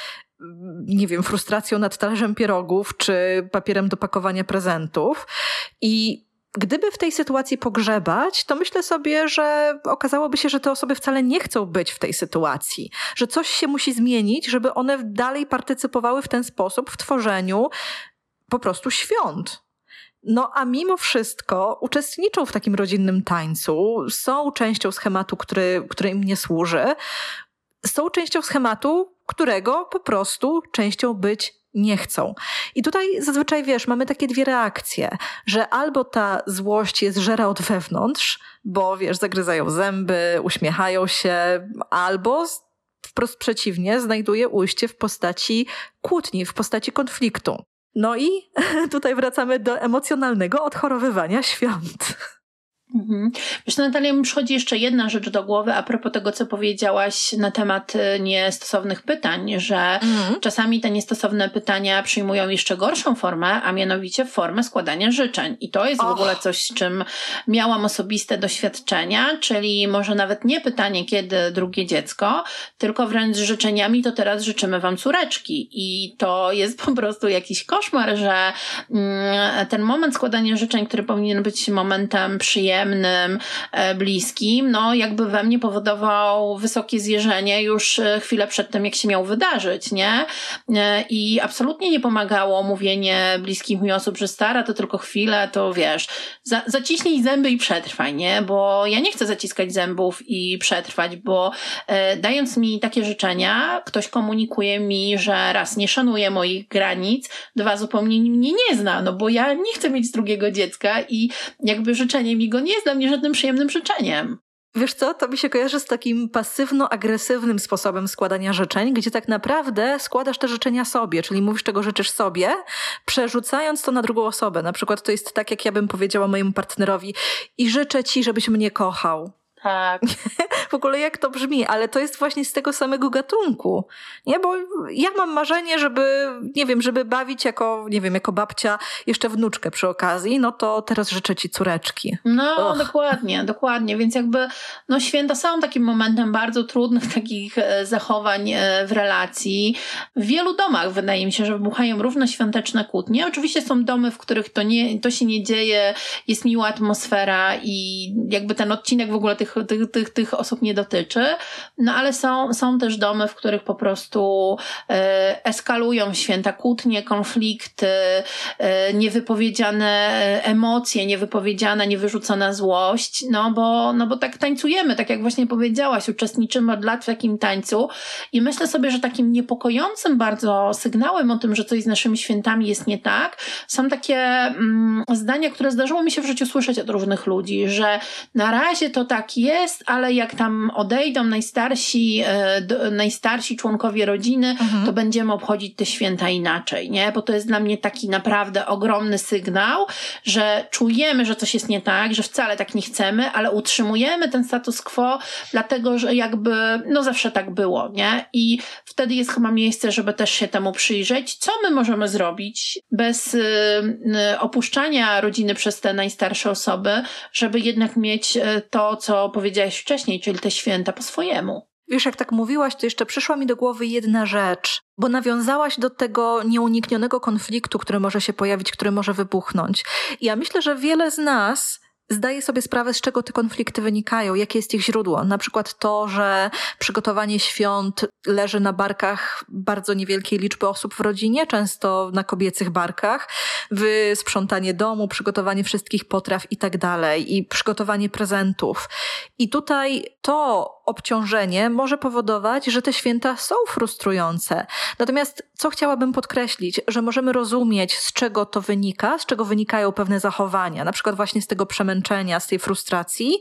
nie wiem, frustracją nad talerzem pierogów czy papierem do pakowania prezentów. I Gdyby w tej sytuacji pogrzebać, to myślę sobie, że okazałoby się, że te osoby wcale nie chcą być w tej sytuacji, że coś się musi zmienić, żeby one dalej partycypowały w ten sposób w tworzeniu po prostu świąt. No a mimo wszystko uczestniczą w takim rodzinnym tańcu, są częścią schematu, który, który im nie służy, są częścią schematu, którego po prostu częścią być nie chcą. I tutaj zazwyczaj wiesz, mamy takie dwie reakcje, że albo ta złość jest żera od wewnątrz, bo wiesz, zagryzają zęby, uśmiechają się, albo wprost przeciwnie, znajduje ujście w postaci kłótni, w postaci konfliktu. No i tutaj wracamy do emocjonalnego odchorowywania świąt. Mhm. Wiesz, Natalia, mi przychodzi jeszcze jedna rzecz do głowy a propos tego, co powiedziałaś na temat y, niestosownych pytań, że mhm. czasami te niestosowne pytania przyjmują jeszcze gorszą formę, a mianowicie formę składania życzeń. I to jest w ogóle coś, z czym miałam osobiste doświadczenia, czyli może nawet nie pytanie, kiedy drugie dziecko, tylko wręcz z życzeniami, to teraz życzymy wam córeczki. I to jest po prostu jakiś koszmar, że mm, ten moment składania życzeń, który powinien być momentem przyjemnym, przyjemnym, e, bliskim, no jakby we mnie powodował wysokie zjeżenie już e, chwilę przed tym, jak się miał wydarzyć, nie? I absolutnie nie pomagało mówienie bliskich mi osób, że stara to tylko chwilę, to wiesz, za, zaciśnij zęby i przetrwaj, nie? Bo ja nie chcę zaciskać zębów i przetrwać, bo e, dając mi takie życzenia, ktoś komunikuje mi, że raz nie szanuje moich granic, dwa zupełnie mnie nie zna, no bo ja nie chcę mieć drugiego dziecka i jakby życzenie mi go nie jest dla mnie żadnym przyjemnym życzeniem. Wiesz co, to mi się kojarzy z takim pasywno-agresywnym sposobem składania życzeń, gdzie tak naprawdę składasz te życzenia sobie, czyli mówisz, czego życzysz sobie, przerzucając to na drugą osobę. Na przykład to jest tak, jak ja bym powiedziała mojemu partnerowi i życzę ci, żebyś mnie kochał. Tak. w ogóle jak to brzmi, ale to jest właśnie z tego samego gatunku. Nie, bo ja mam marzenie, żeby, nie wiem, żeby bawić jako, nie wiem, jako babcia jeszcze wnuczkę przy okazji, no to teraz życzę ci córeczki. No, Och. dokładnie, dokładnie. Więc jakby, no święta są takim momentem bardzo trudnych takich e, zachowań e, w relacji. W wielu domach wydaje mi się, że wybuchają równo świąteczne kłótnie. Oczywiście są domy, w których to, nie, to się nie dzieje, jest miła atmosfera i jakby ten odcinek w ogóle tych tych, tych, tych, osób nie dotyczy, no ale są, są też domy, w których po prostu e, eskalują święta kłótnie, konflikty, e, niewypowiedziane emocje, niewypowiedziana, niewyrzucona złość, no bo, no bo tak tańcujemy, tak jak właśnie powiedziałaś, uczestniczymy od lat w takim tańcu. I myślę sobie, że takim niepokojącym bardzo sygnałem o tym, że coś z naszymi świętami jest nie tak, są takie mm, zdania, które zdarzyło mi się w życiu słyszeć od różnych ludzi, że na razie to taki jest, ale jak tam odejdą najstarsi, e, najstarsi członkowie rodziny, mhm. to będziemy obchodzić te święta inaczej, nie? Bo to jest dla mnie taki naprawdę ogromny sygnał, że czujemy, że coś jest nie tak, że wcale tak nie chcemy, ale utrzymujemy ten status quo, dlatego że jakby, no zawsze tak było, nie? I wtedy jest chyba miejsce, żeby też się temu przyjrzeć. Co my możemy zrobić bez y, y, opuszczania rodziny przez te najstarsze osoby, żeby jednak mieć y, to, co powiedziałaś wcześniej, czyli te święta po swojemu. Wiesz, jak tak mówiłaś, to jeszcze przyszła mi do głowy jedna rzecz, bo nawiązałaś do tego nieuniknionego konfliktu, który może się pojawić, który może wybuchnąć. Ja myślę, że wiele z nas zdaje sobie sprawę, z czego te konflikty wynikają, jakie jest ich źródło. Na przykład to, że przygotowanie świąt leży na barkach bardzo niewielkiej liczby osób w rodzinie, często na kobiecych barkach, sprzątanie domu, przygotowanie wszystkich potraw i tak dalej, i przygotowanie prezentów. I tutaj to obciążenie może powodować, że te święta są frustrujące. Natomiast co chciałabym podkreślić, że możemy rozumieć, z czego to wynika, z czego wynikają pewne zachowania, na przykład właśnie z tego przemęczenia, z tej frustracji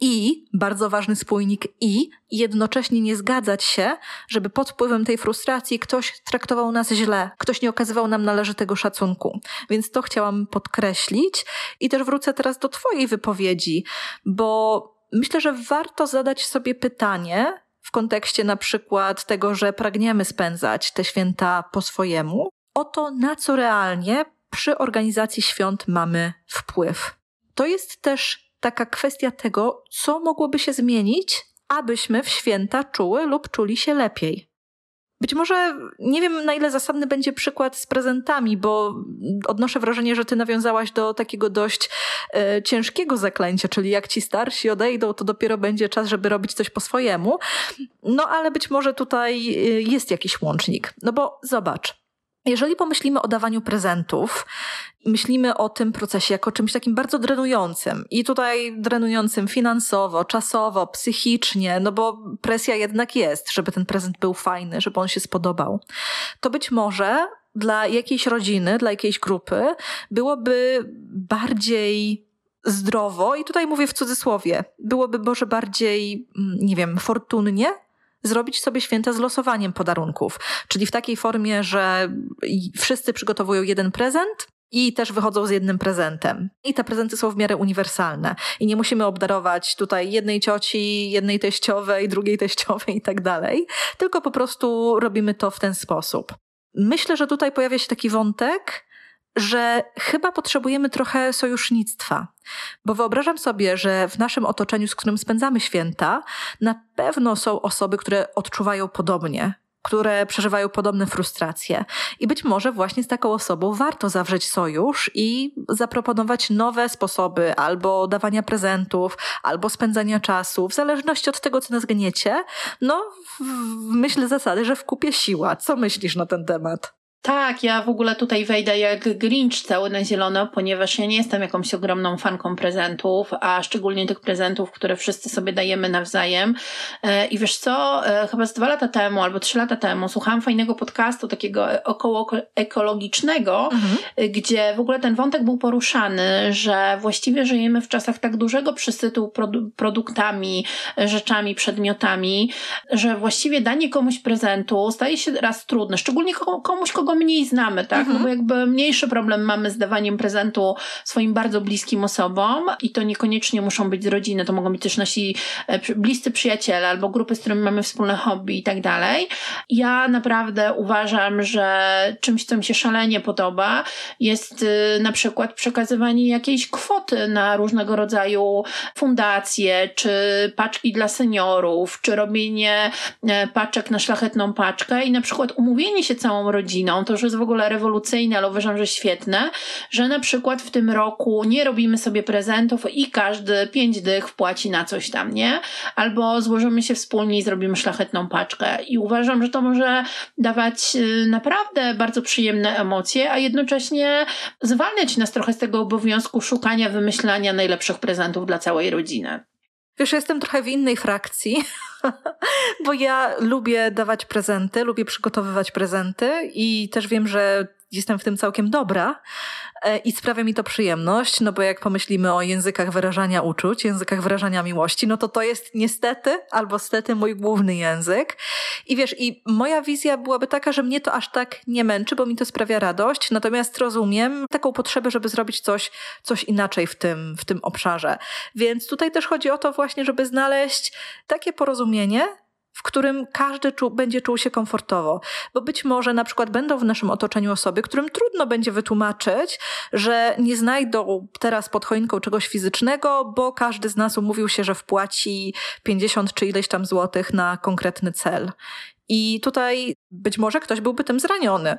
i bardzo ważny spójnik i jednocześnie nie zgadzać się, żeby pod wpływem tej frustracji ktoś traktował nas źle, ktoś nie okazywał nam należytego szacunku. Więc to chciałam podkreślić i też wrócę teraz do Twojej wypowiedzi, bo myślę, że warto zadać sobie pytanie w kontekście na przykład tego, że pragniemy spędzać te święta po swojemu, o to, na co realnie przy organizacji świąt mamy wpływ. To jest też taka kwestia tego, co mogłoby się zmienić, abyśmy w święta czuły lub czuli się lepiej. Być może nie wiem, na ile zasadny będzie przykład z prezentami, bo odnoszę wrażenie, że ty nawiązałaś do takiego dość e, ciężkiego zaklęcia, czyli jak ci starsi odejdą, to dopiero będzie czas, żeby robić coś po swojemu. No ale być może tutaj e, jest jakiś łącznik. No bo zobacz. Jeżeli pomyślimy o dawaniu prezentów, myślimy o tym procesie jako czymś takim bardzo drenującym i tutaj drenującym finansowo, czasowo, psychicznie, no bo presja jednak jest, żeby ten prezent był fajny, żeby on się spodobał, to być może dla jakiejś rodziny, dla jakiejś grupy byłoby bardziej zdrowo, i tutaj mówię w cudzysłowie, byłoby może bardziej, mm, nie wiem, fortunnie zrobić sobie święta z losowaniem podarunków. Czyli w takiej formie, że wszyscy przygotowują jeden prezent, i też wychodzą z jednym prezentem. I te prezenty są w miarę uniwersalne. I nie musimy obdarować tutaj jednej cioci, jednej teściowej, drugiej teściowej i tak dalej, tylko po prostu robimy to w ten sposób. Myślę, że tutaj pojawia się taki wątek, że chyba potrzebujemy trochę sojusznictwa. Bo wyobrażam sobie, że w naszym otoczeniu, z którym spędzamy święta, na pewno są osoby, które odczuwają podobnie które przeżywają podobne frustracje. I być może właśnie z taką osobą warto zawrzeć sojusz i zaproponować nowe sposoby albo dawania prezentów, albo spędzania czasu, w zależności od tego, co nas gniecie. No, w myśl zasady, że w kupie siła. Co myślisz na ten temat? Tak, ja w ogóle tutaj wejdę jak Grinch cały na zielono, ponieważ ja nie jestem jakąś ogromną fanką prezentów, a szczególnie tych prezentów, które wszyscy sobie dajemy nawzajem. E, I wiesz co, e, chyba z dwa lata temu albo trzy lata temu słuchałam fajnego podcastu takiego około ekologicznego, mhm. gdzie w ogóle ten wątek był poruszany, że właściwie żyjemy w czasach tak dużego przesytu produ produktami, rzeczami, przedmiotami, że właściwie danie komuś prezentu staje się raz trudne, szczególnie komuś, kogo mniej znamy, tak? Mhm. No bo jakby mniejszy problem mamy z dawaniem prezentu swoim bardzo bliskim osobom i to niekoniecznie muszą być z rodziny, to mogą być też nasi e, bliscy przyjaciele albo grupy, z którymi mamy wspólne hobby i tak dalej. Ja naprawdę uważam, że czymś, co mi się szalenie podoba, jest y, na przykład przekazywanie jakiejś kwoty na różnego rodzaju fundacje, czy paczki dla seniorów, czy robienie e, paczek na szlachetną paczkę i na przykład umówienie się całą rodziną to już jest w ogóle rewolucyjne, ale uważam, że świetne, że na przykład w tym roku nie robimy sobie prezentów i każdy pięć dych wpłaci na coś tam, nie? Albo złożymy się wspólnie i zrobimy szlachetną paczkę. I uważam, że to może dawać y, naprawdę bardzo przyjemne emocje, a jednocześnie zwalniać nas trochę z tego obowiązku szukania, wymyślania najlepszych prezentów dla całej rodziny. Wiesz, jestem trochę w innej frakcji, bo ja lubię dawać prezenty, lubię przygotowywać prezenty i też wiem, że jestem w tym całkiem dobra e, i sprawia mi to przyjemność, no bo jak pomyślimy o językach wyrażania uczuć, językach wyrażania miłości, no to to jest niestety albo stety mój główny język. I wiesz, i moja wizja byłaby taka, że mnie to aż tak nie męczy, bo mi to sprawia radość, natomiast rozumiem taką potrzebę, żeby zrobić coś, coś inaczej w tym, w tym obszarze. Więc tutaj też chodzi o to właśnie, żeby znaleźć takie porozumienie, w którym każdy czu, będzie czuł się komfortowo. Bo być może na przykład będą w naszym otoczeniu osoby, którym trudno będzie wytłumaczyć, że nie znajdą teraz pod choinką czegoś fizycznego, bo każdy z nas umówił się, że wpłaci 50 czy ileś tam złotych na konkretny cel. I tutaj być może ktoś byłby tym zraniony.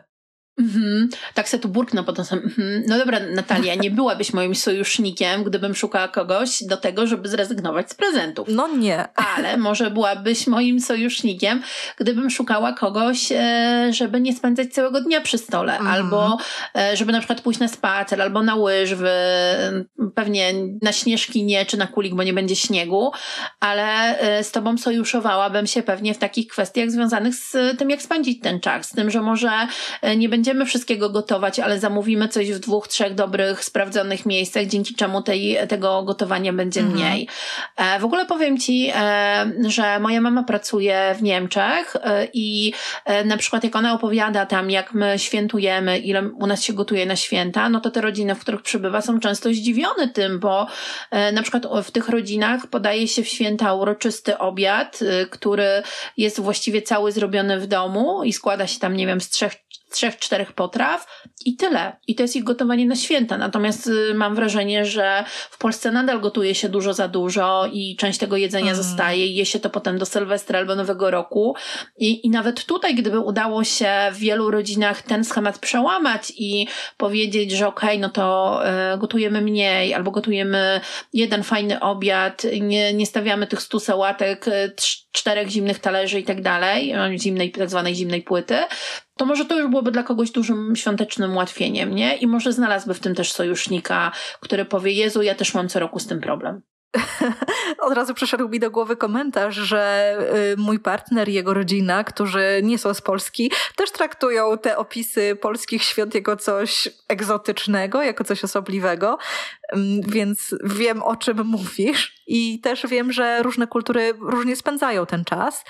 Mhm. Tak se tu burknę potem sam. Mhm. No dobra, Natalia, nie byłabyś moim sojusznikiem, gdybym szukała kogoś do tego, żeby zrezygnować z prezentów. No nie. Ale może byłabyś moim sojusznikiem, gdybym szukała kogoś, e, żeby nie spędzać całego dnia przy stole, mhm. albo e, żeby na przykład pójść na spacer, albo na łyżwy, pewnie na śnieżki nie, czy na kulik, bo nie będzie śniegu, ale e, z tobą sojuszowałabym się pewnie w takich kwestiach związanych z tym, jak spędzić ten czas, z tym, że może nie będzie będziemy wszystkiego gotować, ale zamówimy coś w dwóch, trzech dobrych, sprawdzonych miejscach, dzięki czemu tej, tego gotowania będzie mhm. mniej. E, w ogóle powiem Ci, e, że moja mama pracuje w Niemczech e, i na przykład jak ona opowiada tam, jak my świętujemy, ile u nas się gotuje na święta, no to te rodziny, w których przybywa, są często zdziwione tym, bo na przykład w tych rodzinach podaje się w święta uroczysty obiad, który jest właściwie cały zrobiony w domu i składa się tam, nie wiem, z trzech trzech, czterech potraw i tyle. I to jest ich gotowanie na święta. Natomiast y, mam wrażenie, że w Polsce nadal gotuje się dużo za dużo i część tego jedzenia mm. zostaje i je się to potem do Sylwestra albo Nowego Roku. I, I nawet tutaj, gdyby udało się w wielu rodzinach ten schemat przełamać i powiedzieć, że okej, okay, no to y, gotujemy mniej albo gotujemy jeden fajny obiad, nie, nie stawiamy tych stu sałatek, y, czterech zimnych talerzy i tak dalej, zimnej, tak zwanej zimnej płyty, to może to już byłoby dla kogoś dużym świątecznym ułatwieniem, nie? I może znalazłby w tym też sojusznika, który powie, Jezu, ja też mam co roku z tym problem. Od razu przyszedł mi do głowy komentarz, że y, mój partner i jego rodzina, którzy nie są z Polski, też traktują te opisy polskich świąt jako coś egzotycznego, jako coś osobliwego, mm, więc wiem o czym mówisz i też wiem, że różne kultury różnie spędzają ten czas,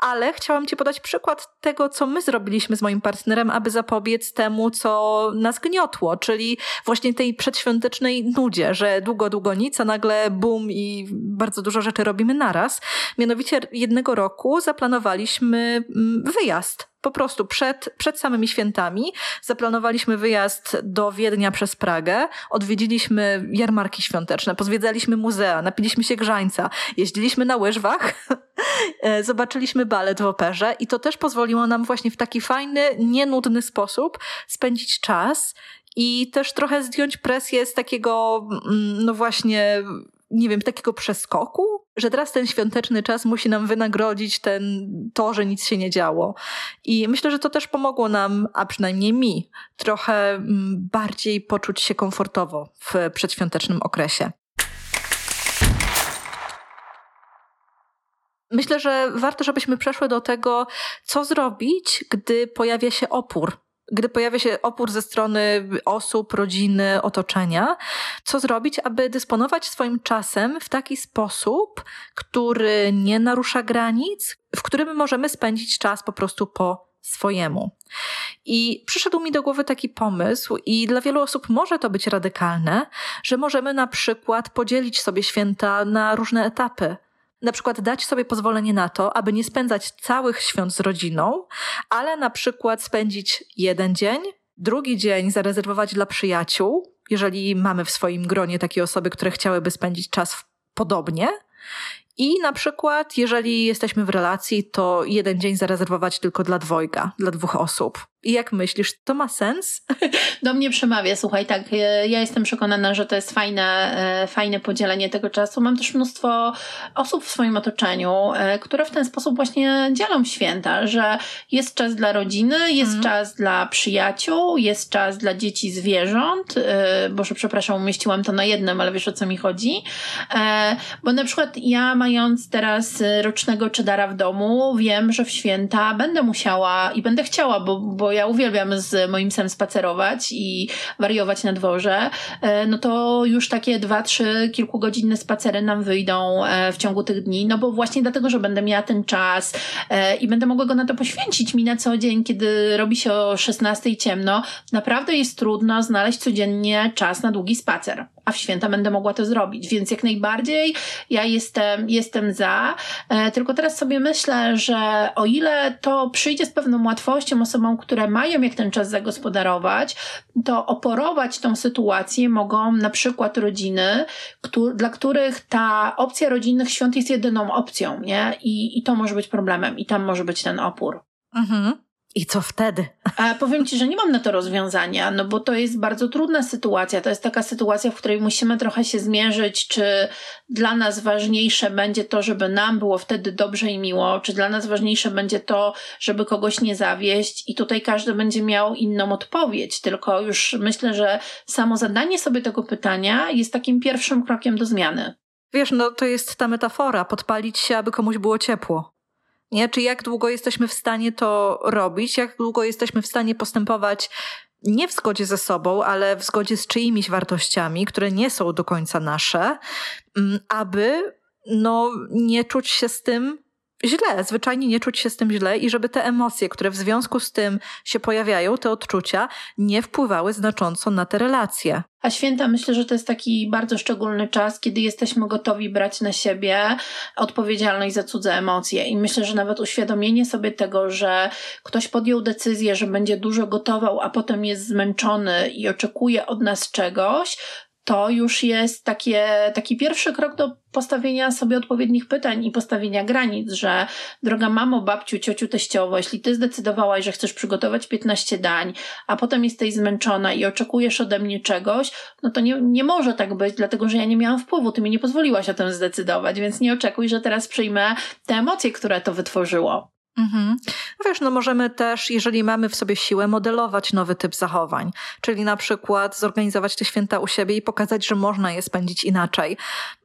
ale chciałam Ci podać przykład tego, co my zrobiliśmy z moim partnerem, aby zapobiec temu, co nas gniotło, czyli właśnie tej przedświątecznej nudzie, że długo, długo nic, a nagle bum i bardzo dużo rzeczy robimy naraz. Mianowicie jednego roku zaplanowaliśmy mm, wyjazd Po prostu przed, przed samymi świętami zaplanowaliśmy wyjazd do Wiednia przez Pragę, odwiedziliśmy jarmarki świąteczne, pozwiedzaliśmy muzea, napiliśmy się grzańca, jeździliśmy na łyżwach, e, zobaczyliśmy balet w operze i to też pozwoliło nam właśnie w taki fajny, nienudny sposób spędzić czas i też trochę zdjąć presję z takiego, mm, no właśnie, nie wiem, takiego przeskoku, że teraz ten świąteczny czas musi nam wynagrodzić ten, to, że nic się nie działo. I myślę, że to też pomogło nam, a przynajmniej mi, trochę mm, bardziej poczuć się komfortowo w przedświątecznym okresie. Myślę, że warto, żebyśmy przeszły do tego, co zrobić, gdy pojawia się opór gdy pojawia się opór ze strony osób, rodziny, otoczenia, co zrobić, aby dysponować swoim czasem w taki sposób, który nie narusza granic, w którym możemy spędzić czas po prostu po swojemu. I przyszedł mi do głowy taki pomysł, i dla wielu osób może to być radykalne, że możemy na przykład podzielić sobie święta na różne etapy na przykład dać sobie pozwolenie na to, aby nie spędzać całych świąt z rodziną, ale na przykład spędzić jeden dzień, drugi dzień zarezerwować dla przyjaciół, jeżeli mamy w swoim gronie takie osoby, które chciałyby spędzić czas podobnie. I na przykład, jeżeli jesteśmy w relacji, to jeden dzień zarezerwować tylko dla dwojga, dla dwóch osób. I jak myślisz, to ma sens? Do mnie przemawia, słuchaj, tak, e, ja jestem przekonana, że to jest fajne, e, fajne podzielenie tego czasu. Mam też mnóstwo osób w swoim otoczeniu, e, które w ten sposób właśnie dzielą święta, że jest czas dla rodziny, jest mm. czas dla przyjaciół, jest czas dla dzieci zwierząt. Boże, przepraszam, umieściłam to na jednym, ale wiesz o co mi chodzi. Bo na przykład ja mając teraz rocznego czedara w domu, wiem, że w święta będę musiała i będę chciała, bo, bo ja uwielbiam z moim psem spacerować i wariować na dworze, e, no to już takie dwa, trzy kilkugodzinne spacery nam wyjdą e, w ciągu tych dni, no bo właśnie dlatego, że będę miała ten czas e, i będę mogła go na to poświęcić. Mi na co dzień, kiedy robi się o 16 ciemno, naprawdę jest trudno znaleźć codziennie czas na długi spacer a w święta będę mogła to zrobić. Więc jak najbardziej ja jestem, jestem za. tylko teraz sobie myślę, że o ile to przyjdzie z pewną łatwością osobom, które mają jak ten czas zagospodarować, to oporować tą sytuację mogą na przykład rodziny, dla których ta opcja rodzinnych świąt jest jedyną opcją, nie? I, i to może być problemem, i tam może być ten opór. Mhm. I co wtedy? A powiem Ci, że nie mam na to rozwiązania, no bo to jest bardzo trudna sytuacja. To jest taka sytuacja, w której musimy trochę się zmierzyć, czy dla nas ważniejsze będzie to, żeby nam było wtedy dobrze i miło, czy dla nas ważniejsze będzie to, żeby kogoś nie zawieść. I tutaj każdy będzie miał inną odpowiedź, tylko już myślę, że samo zadanie sobie tego pytania jest takim pierwszym krokiem do zmiany. Wiesz, no to jest ta metafora, podpalić się, aby komuś było ciepło. Nie? Czy jak długo jesteśmy w stanie to robić, jak długo jesteśmy w stanie postępować nie w zgodzie ze sobą, ale w zgodzie z czyimiś wartościami, które nie są do końca nasze, mm, aby no, nie czuć się z tym źle, zwyczajnie nie czuć się z tym źle i żeby te emocje, które w związku z tym się pojawiają, te odczucia, nie wpływały znacząco na te relacje. A święta myślę, że to jest taki bardzo szczególny czas, kiedy jesteśmy gotowi brać na siebie odpowiedzialność za cudze emocje. I myślę, że nawet uświadomienie sobie tego, że ktoś podjął decyzję, że będzie dużo gotował, a potem jest zmęczony i oczekuje od nas czegoś, to już jest takie, taki pierwszy krok do postawienia sobie odpowiednich pytań i postawienia granic, że droga mamo, babciu, ciociu, teściowo, jeśli ty zdecydowałaś, że chcesz przygotować 15 dań, a potem jesteś zmęczona i oczekujesz ode mnie czegoś, no to nie, nie może tak być, dlatego że ja nie miałam wpływu, ty mi nie pozwoliłaś o tym zdecydować, więc nie oczekuj, że teraz przyjmę te emocje, które to wytworzyło. Mhm. Wiesz, no możemy też, jeżeli mamy w sobie siłę, modelować nowy typ zachowań, czyli na przykład zorganizować te święta u siebie i pokazać, że można je spędzić inaczej.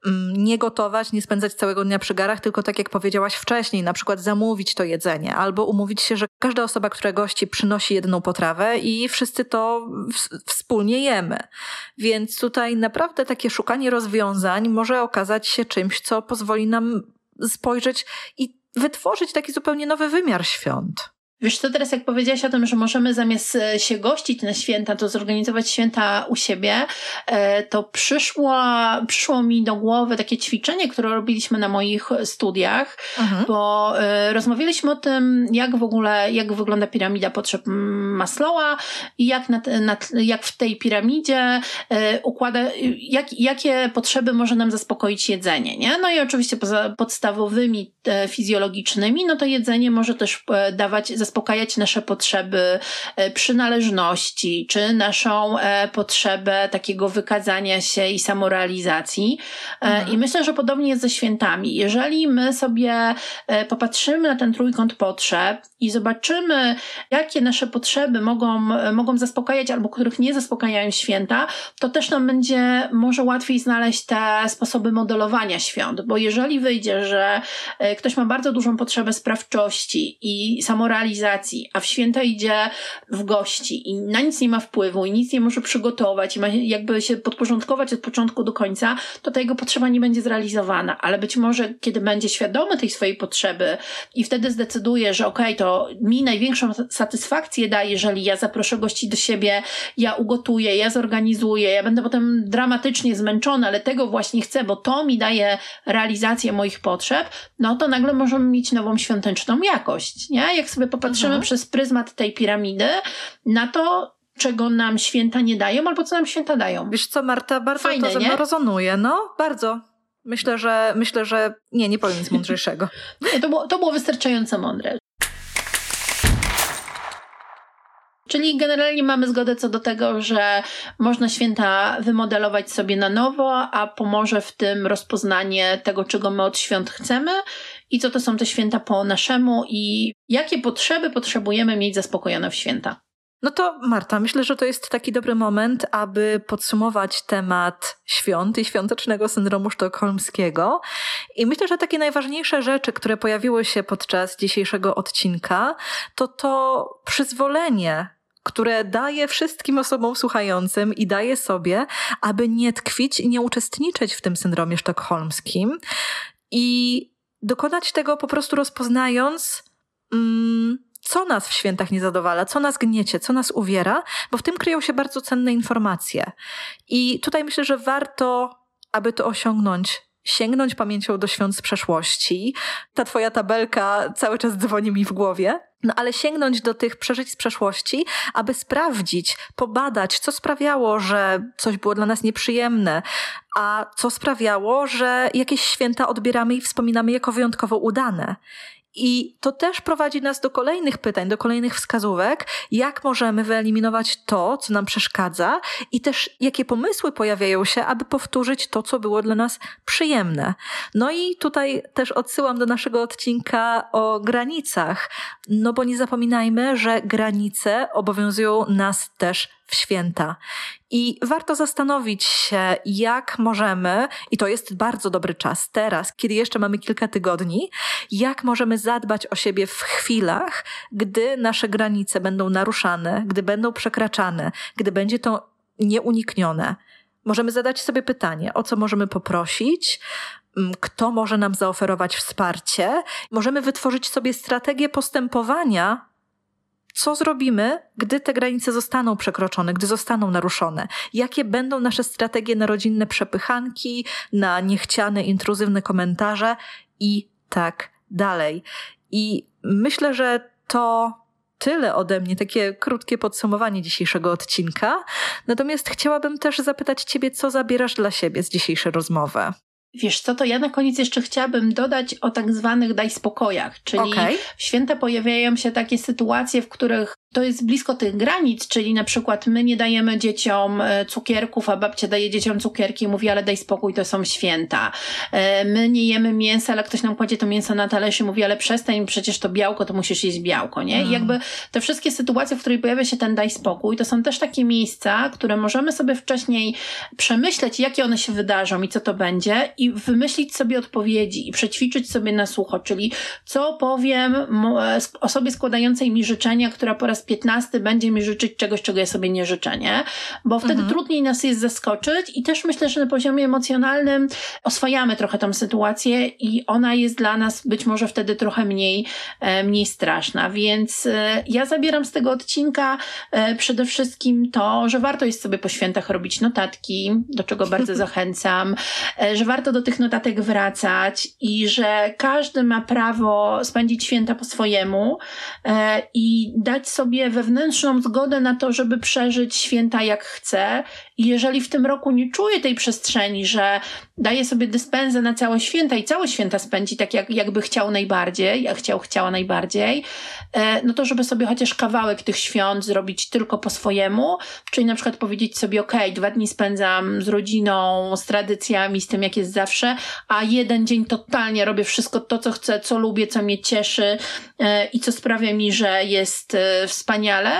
Mm, nie gotować, nie spędzać całego dnia przy garach, tylko tak jak powiedziałaś wcześniej, na przykład zamówić to jedzenie, albo umówić się, że każda osoba, która gości, przynosi jedną potrawę i wszyscy to wspólnie jemy. Więc tutaj naprawdę takie szukanie rozwiązań może okazać się czymś, co pozwoli nam spojrzeć i wytworzyć taki zupełnie nowy wymiar świąt. Wiesz co, teraz jak powiedziałaś o tym, że możemy zamiast e, się gościć na święta, to zorganizować święta u siebie, e, to przyszło, przyszło mi do głowy takie ćwiczenie, które robiliśmy na moich studiach, mhm. bo e, rozmawialiśmy o tym, jak w ogóle, jak wygląda piramida potrzeb Maslowa i jak, na, na, jak w tej piramidzie układa, jak, jakie potrzeby może nam zaspokoić jedzenie, nie? No i oczywiście poza podstawowymi fizjologicznymi, no to jedzenie może też dawać, zaspokoić zaspokajać nasze potrzeby e, przynależności, czy naszą e, potrzebę takiego wykazania się i samorealizacji. E, mhm. I myślę, że podobnie jest ze świętami. Jeżeli my sobie popatrzymy na ten trójkąt potrzeb i zobaczymy, jakie nasze potrzeby mogą, mogą zaspokajać albo których nie zaspokajają święta, to też nam będzie może łatwiej znaleźć te sposoby modelowania świąt, bo jeżeli wyjdzie, że ktoś ma bardzo dużą potrzebę sprawczości i samorealizacji, a w święta idzie w gości i na nic nie ma wpływu i nic nie może przygotować i ma jakby się podporządkować od początku do końca, to ta jego potrzeba nie będzie zrealizowana. Ale być może, kiedy będzie świadomy tej swojej potrzeby i wtedy zdecyduje, że okej, okay, to mi największą satysfakcję daje, jeżeli ja zaproszę gości do siebie, ja ugotuję, ja zorganizuję, ja będę potem dramatycznie zmęczona, ale tego właśnie chcę, bo to mi daje realizację moich potrzeb, no to nagle możemy mieć nową świąteczną jakość, nie? Jak sobie popatrzymy patrzymy mhm. przez pryzmat tej piramidy na to, czego nam święta nie dają, albo co nam święta dają. Wiesz co, Marta, bardzo Fajne, to ze mną rezonuje. No, bardzo. Myślę, że myślę, że nie, nie powiem nic mądrzejszego. nie, to było, to było wystarczająco mądre. Czyli generalnie mamy zgodę co do tego, że można święta wymodelować sobie na nowo, a pomoże w tym rozpoznanie tego, czego my od świąt chcemy i co to są te święta po naszemu i jakie potrzeby potrzebujemy mieć zaspokojone w święta. No to Marta, myślę, że to jest taki dobry moment, aby podsumować temat świąt i świątecznego syndromu sztokholmskiego. I myślę, że takie najważniejsze rzeczy, które pojawiły się podczas dzisiejszego odcinka, to to przyzwolenie które daje wszystkim osobom słuchającym i daje sobie, aby nie tkwić i nie uczestniczyć w tym syndromie sztokholmskim i dokonać tego po prostu rozpoznając, mm, co nas w świętach nie zadowala, co nas gniecie, co nas uwiera, bo w tym kryją się bardzo cenne informacje. I tutaj myślę, że warto, aby to osiągnąć, sięgnąć pamięcią do świąt z przeszłości. Ta twoja tabelka cały czas dzwoni mi w głowie. No ale sięgnąć do tych przeżyć z przeszłości, aby sprawdzić, pobadać, co sprawiało, że coś było dla nas nieprzyjemne, a co sprawiało, że jakieś święta odbieramy i wspominamy jako wyjątkowo udane. I to też prowadzi nas do kolejnych pytań, do kolejnych wskazówek, jak możemy wyeliminować to, co nam przeszkadza, i też jakie pomysły pojawiają się, aby powtórzyć to, co było dla nas przyjemne. No i tutaj też odsyłam do naszego odcinka o granicach, no bo nie zapominajmy, że granice obowiązują nas też w święta. I warto zastanowić się, jak możemy, i to jest bardzo dobry czas teraz, kiedy jeszcze mamy kilka tygodni, jak możemy zadbać o siebie w chwilach, gdy nasze granice będą naruszane, gdy będą przekraczane, gdy będzie to nieuniknione. Możemy zadać sobie pytanie, o co możemy poprosić, kto może nam zaoferować wsparcie. Możemy wytworzyć sobie strategię postępowania co zrobimy, gdy te granice zostaną przekroczone, gdy zostaną naruszone? Jakie będą nasze strategie na rodzinne przepychanki, na niechciane, intruzywne komentarze i tak dalej. I myślę, że to tyle ode mnie, takie krótkie podsumowanie dzisiejszego odcinka. Natomiast chciałabym też zapytać Ciebie, co zabierasz dla siebie z dzisiejszej rozmowy? Wiesz co, to ja na koniec jeszcze chciałabym dodać o tak zwanych daj spokojach, czyli okay. w święta pojawiają się takie sytuacje, w których to jest blisko tych granic, czyli na przykład my nie dajemy dzieciom e, cukierków, a babcia daje dzieciom cukierki i mówi, ale daj spokój, to są święta. E, my nie jemy mięsa, ale ktoś nam kładzie to mięso na talerz i mówi, ale przestań, przecież to białko, to musisz jeść białko, nie? I jakby te wszystkie sytuacje, w których pojawia się ten daj spokój, to są też takie miejsca, które możemy sobie wcześniej przemyśleć, jakie one się wydarzą i co to będzie i wymyślić sobie odpowiedzi i przećwiczyć sobie na sucho, czyli co powiem e, osobie składającej mi życzenia, która po raz raz piętnasty będzie mi życzyć czegoś, czego ja sobie nie życzę, nie? Bo wtedy mhm. trudniej nas jest zaskoczyć i też myślę, że na poziomie emocjonalnym oswajamy trochę tą sytuację i ona jest dla nas być może wtedy trochę mniej, e, mniej straszna. Więc e, ja zabieram z tego odcinka e, przede wszystkim to, że warto jest sobie po świętach robić notatki, do czego bardzo zachęcam, że warto do tych notatek wracać i że każdy ma prawo spędzić święta po swojemu i dać sobie wewnętrzną zgodę na to, żeby przeżyć święta jak chce. I jeżeli w tym roku nie czuje tej przestrzeni, że daje sobie dyspensę na całe święta i całe święta spędzi tak, jak, jakby chciał najbardziej, jak chciał, chciała najbardziej, e, no to żeby sobie chociaż kawałek tych świąt zrobić tylko po swojemu, czyli na przykład powiedzieć sobie, ok, dwa dni spędzam z rodziną, z tradycjami, z tym, jak jest zawsze, a jeden dzień totalnie robię wszystko to, co chcę, co lubię, co mnie cieszy e, i co sprawia mi, że jest e, wspaniale,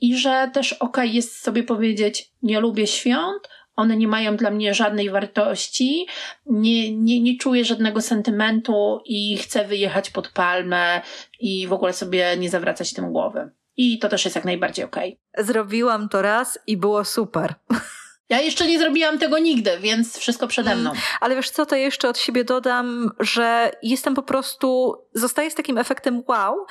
i że ok, okej jest sobie powiedzieć, nie lubię świąt, one nie mają dla mnie żadnej wartości, nie, nie, nie czuję żadnego sentymentu i chcę wyjechać pod palmę i w ogóle sobie nie zawracać tym głowy. I to też jest jak najbardziej okej. Okay. Zrobiłam to raz i było super. Ja jeszcze nie zrobiłam tego nigdy, więc wszystko przede mną. Ale wiesz co, to jeszcze od siebie dodam, że jestem po prostu, zostaję z takim efektem wow, Mm,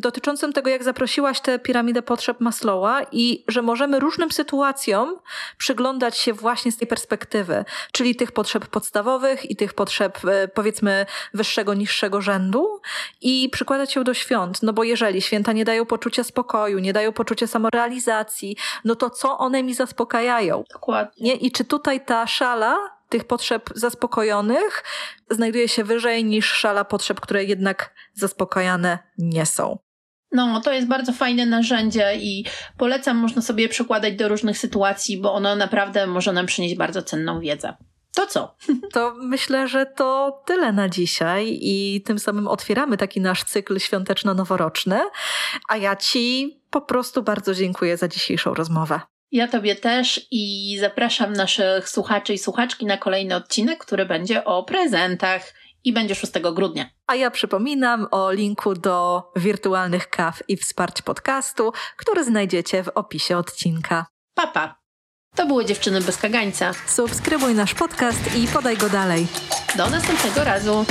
dotyczącym tego, jak zaprosiłaś tę piramidę potrzeb Maslowa i że możemy różnym sytuacjom przyglądać się właśnie z tej perspektywy, czyli tych potrzeb podstawowych i tych potrzeb e, powiedzmy wyższego, niższego rzędu i przykładać się do świąt, no bo jeżeli święta nie dają poczucia spokoju, nie dają poczucia samorealizacji, no to co one mi zaspokajają? Dokładnie. Nie? I czy tutaj ta szala tych potrzeb zaspokojonych znajduje się wyżej niż szala potrzeb, które jednak zaspokajane nie są. No, to jest bardzo fajne narzędzie i polecam, można sobie przykładać do różnych sytuacji, bo ono naprawdę może nam przynieść bardzo cenną wiedzę. To co? To myślę, że to tyle na dzisiaj i tym samym otwieramy taki nasz cykl świąteczno-noworoczny. A ja Ci po prostu bardzo dziękuję za dzisiejszą rozmowę. Ja Tobie też i zapraszam naszych słuchaczy i słuchaczki na kolejny odcinek, który będzie o prezentach i będzie 6 grudnia. A ja przypominam o linku do wirtualnych kaw i wsparć podcastu, który znajdziecie w opisie odcinka. Papa! To były dziewczyny bez kagańca. Subskrybuj nasz podcast i podaj go dalej. Do następnego razu.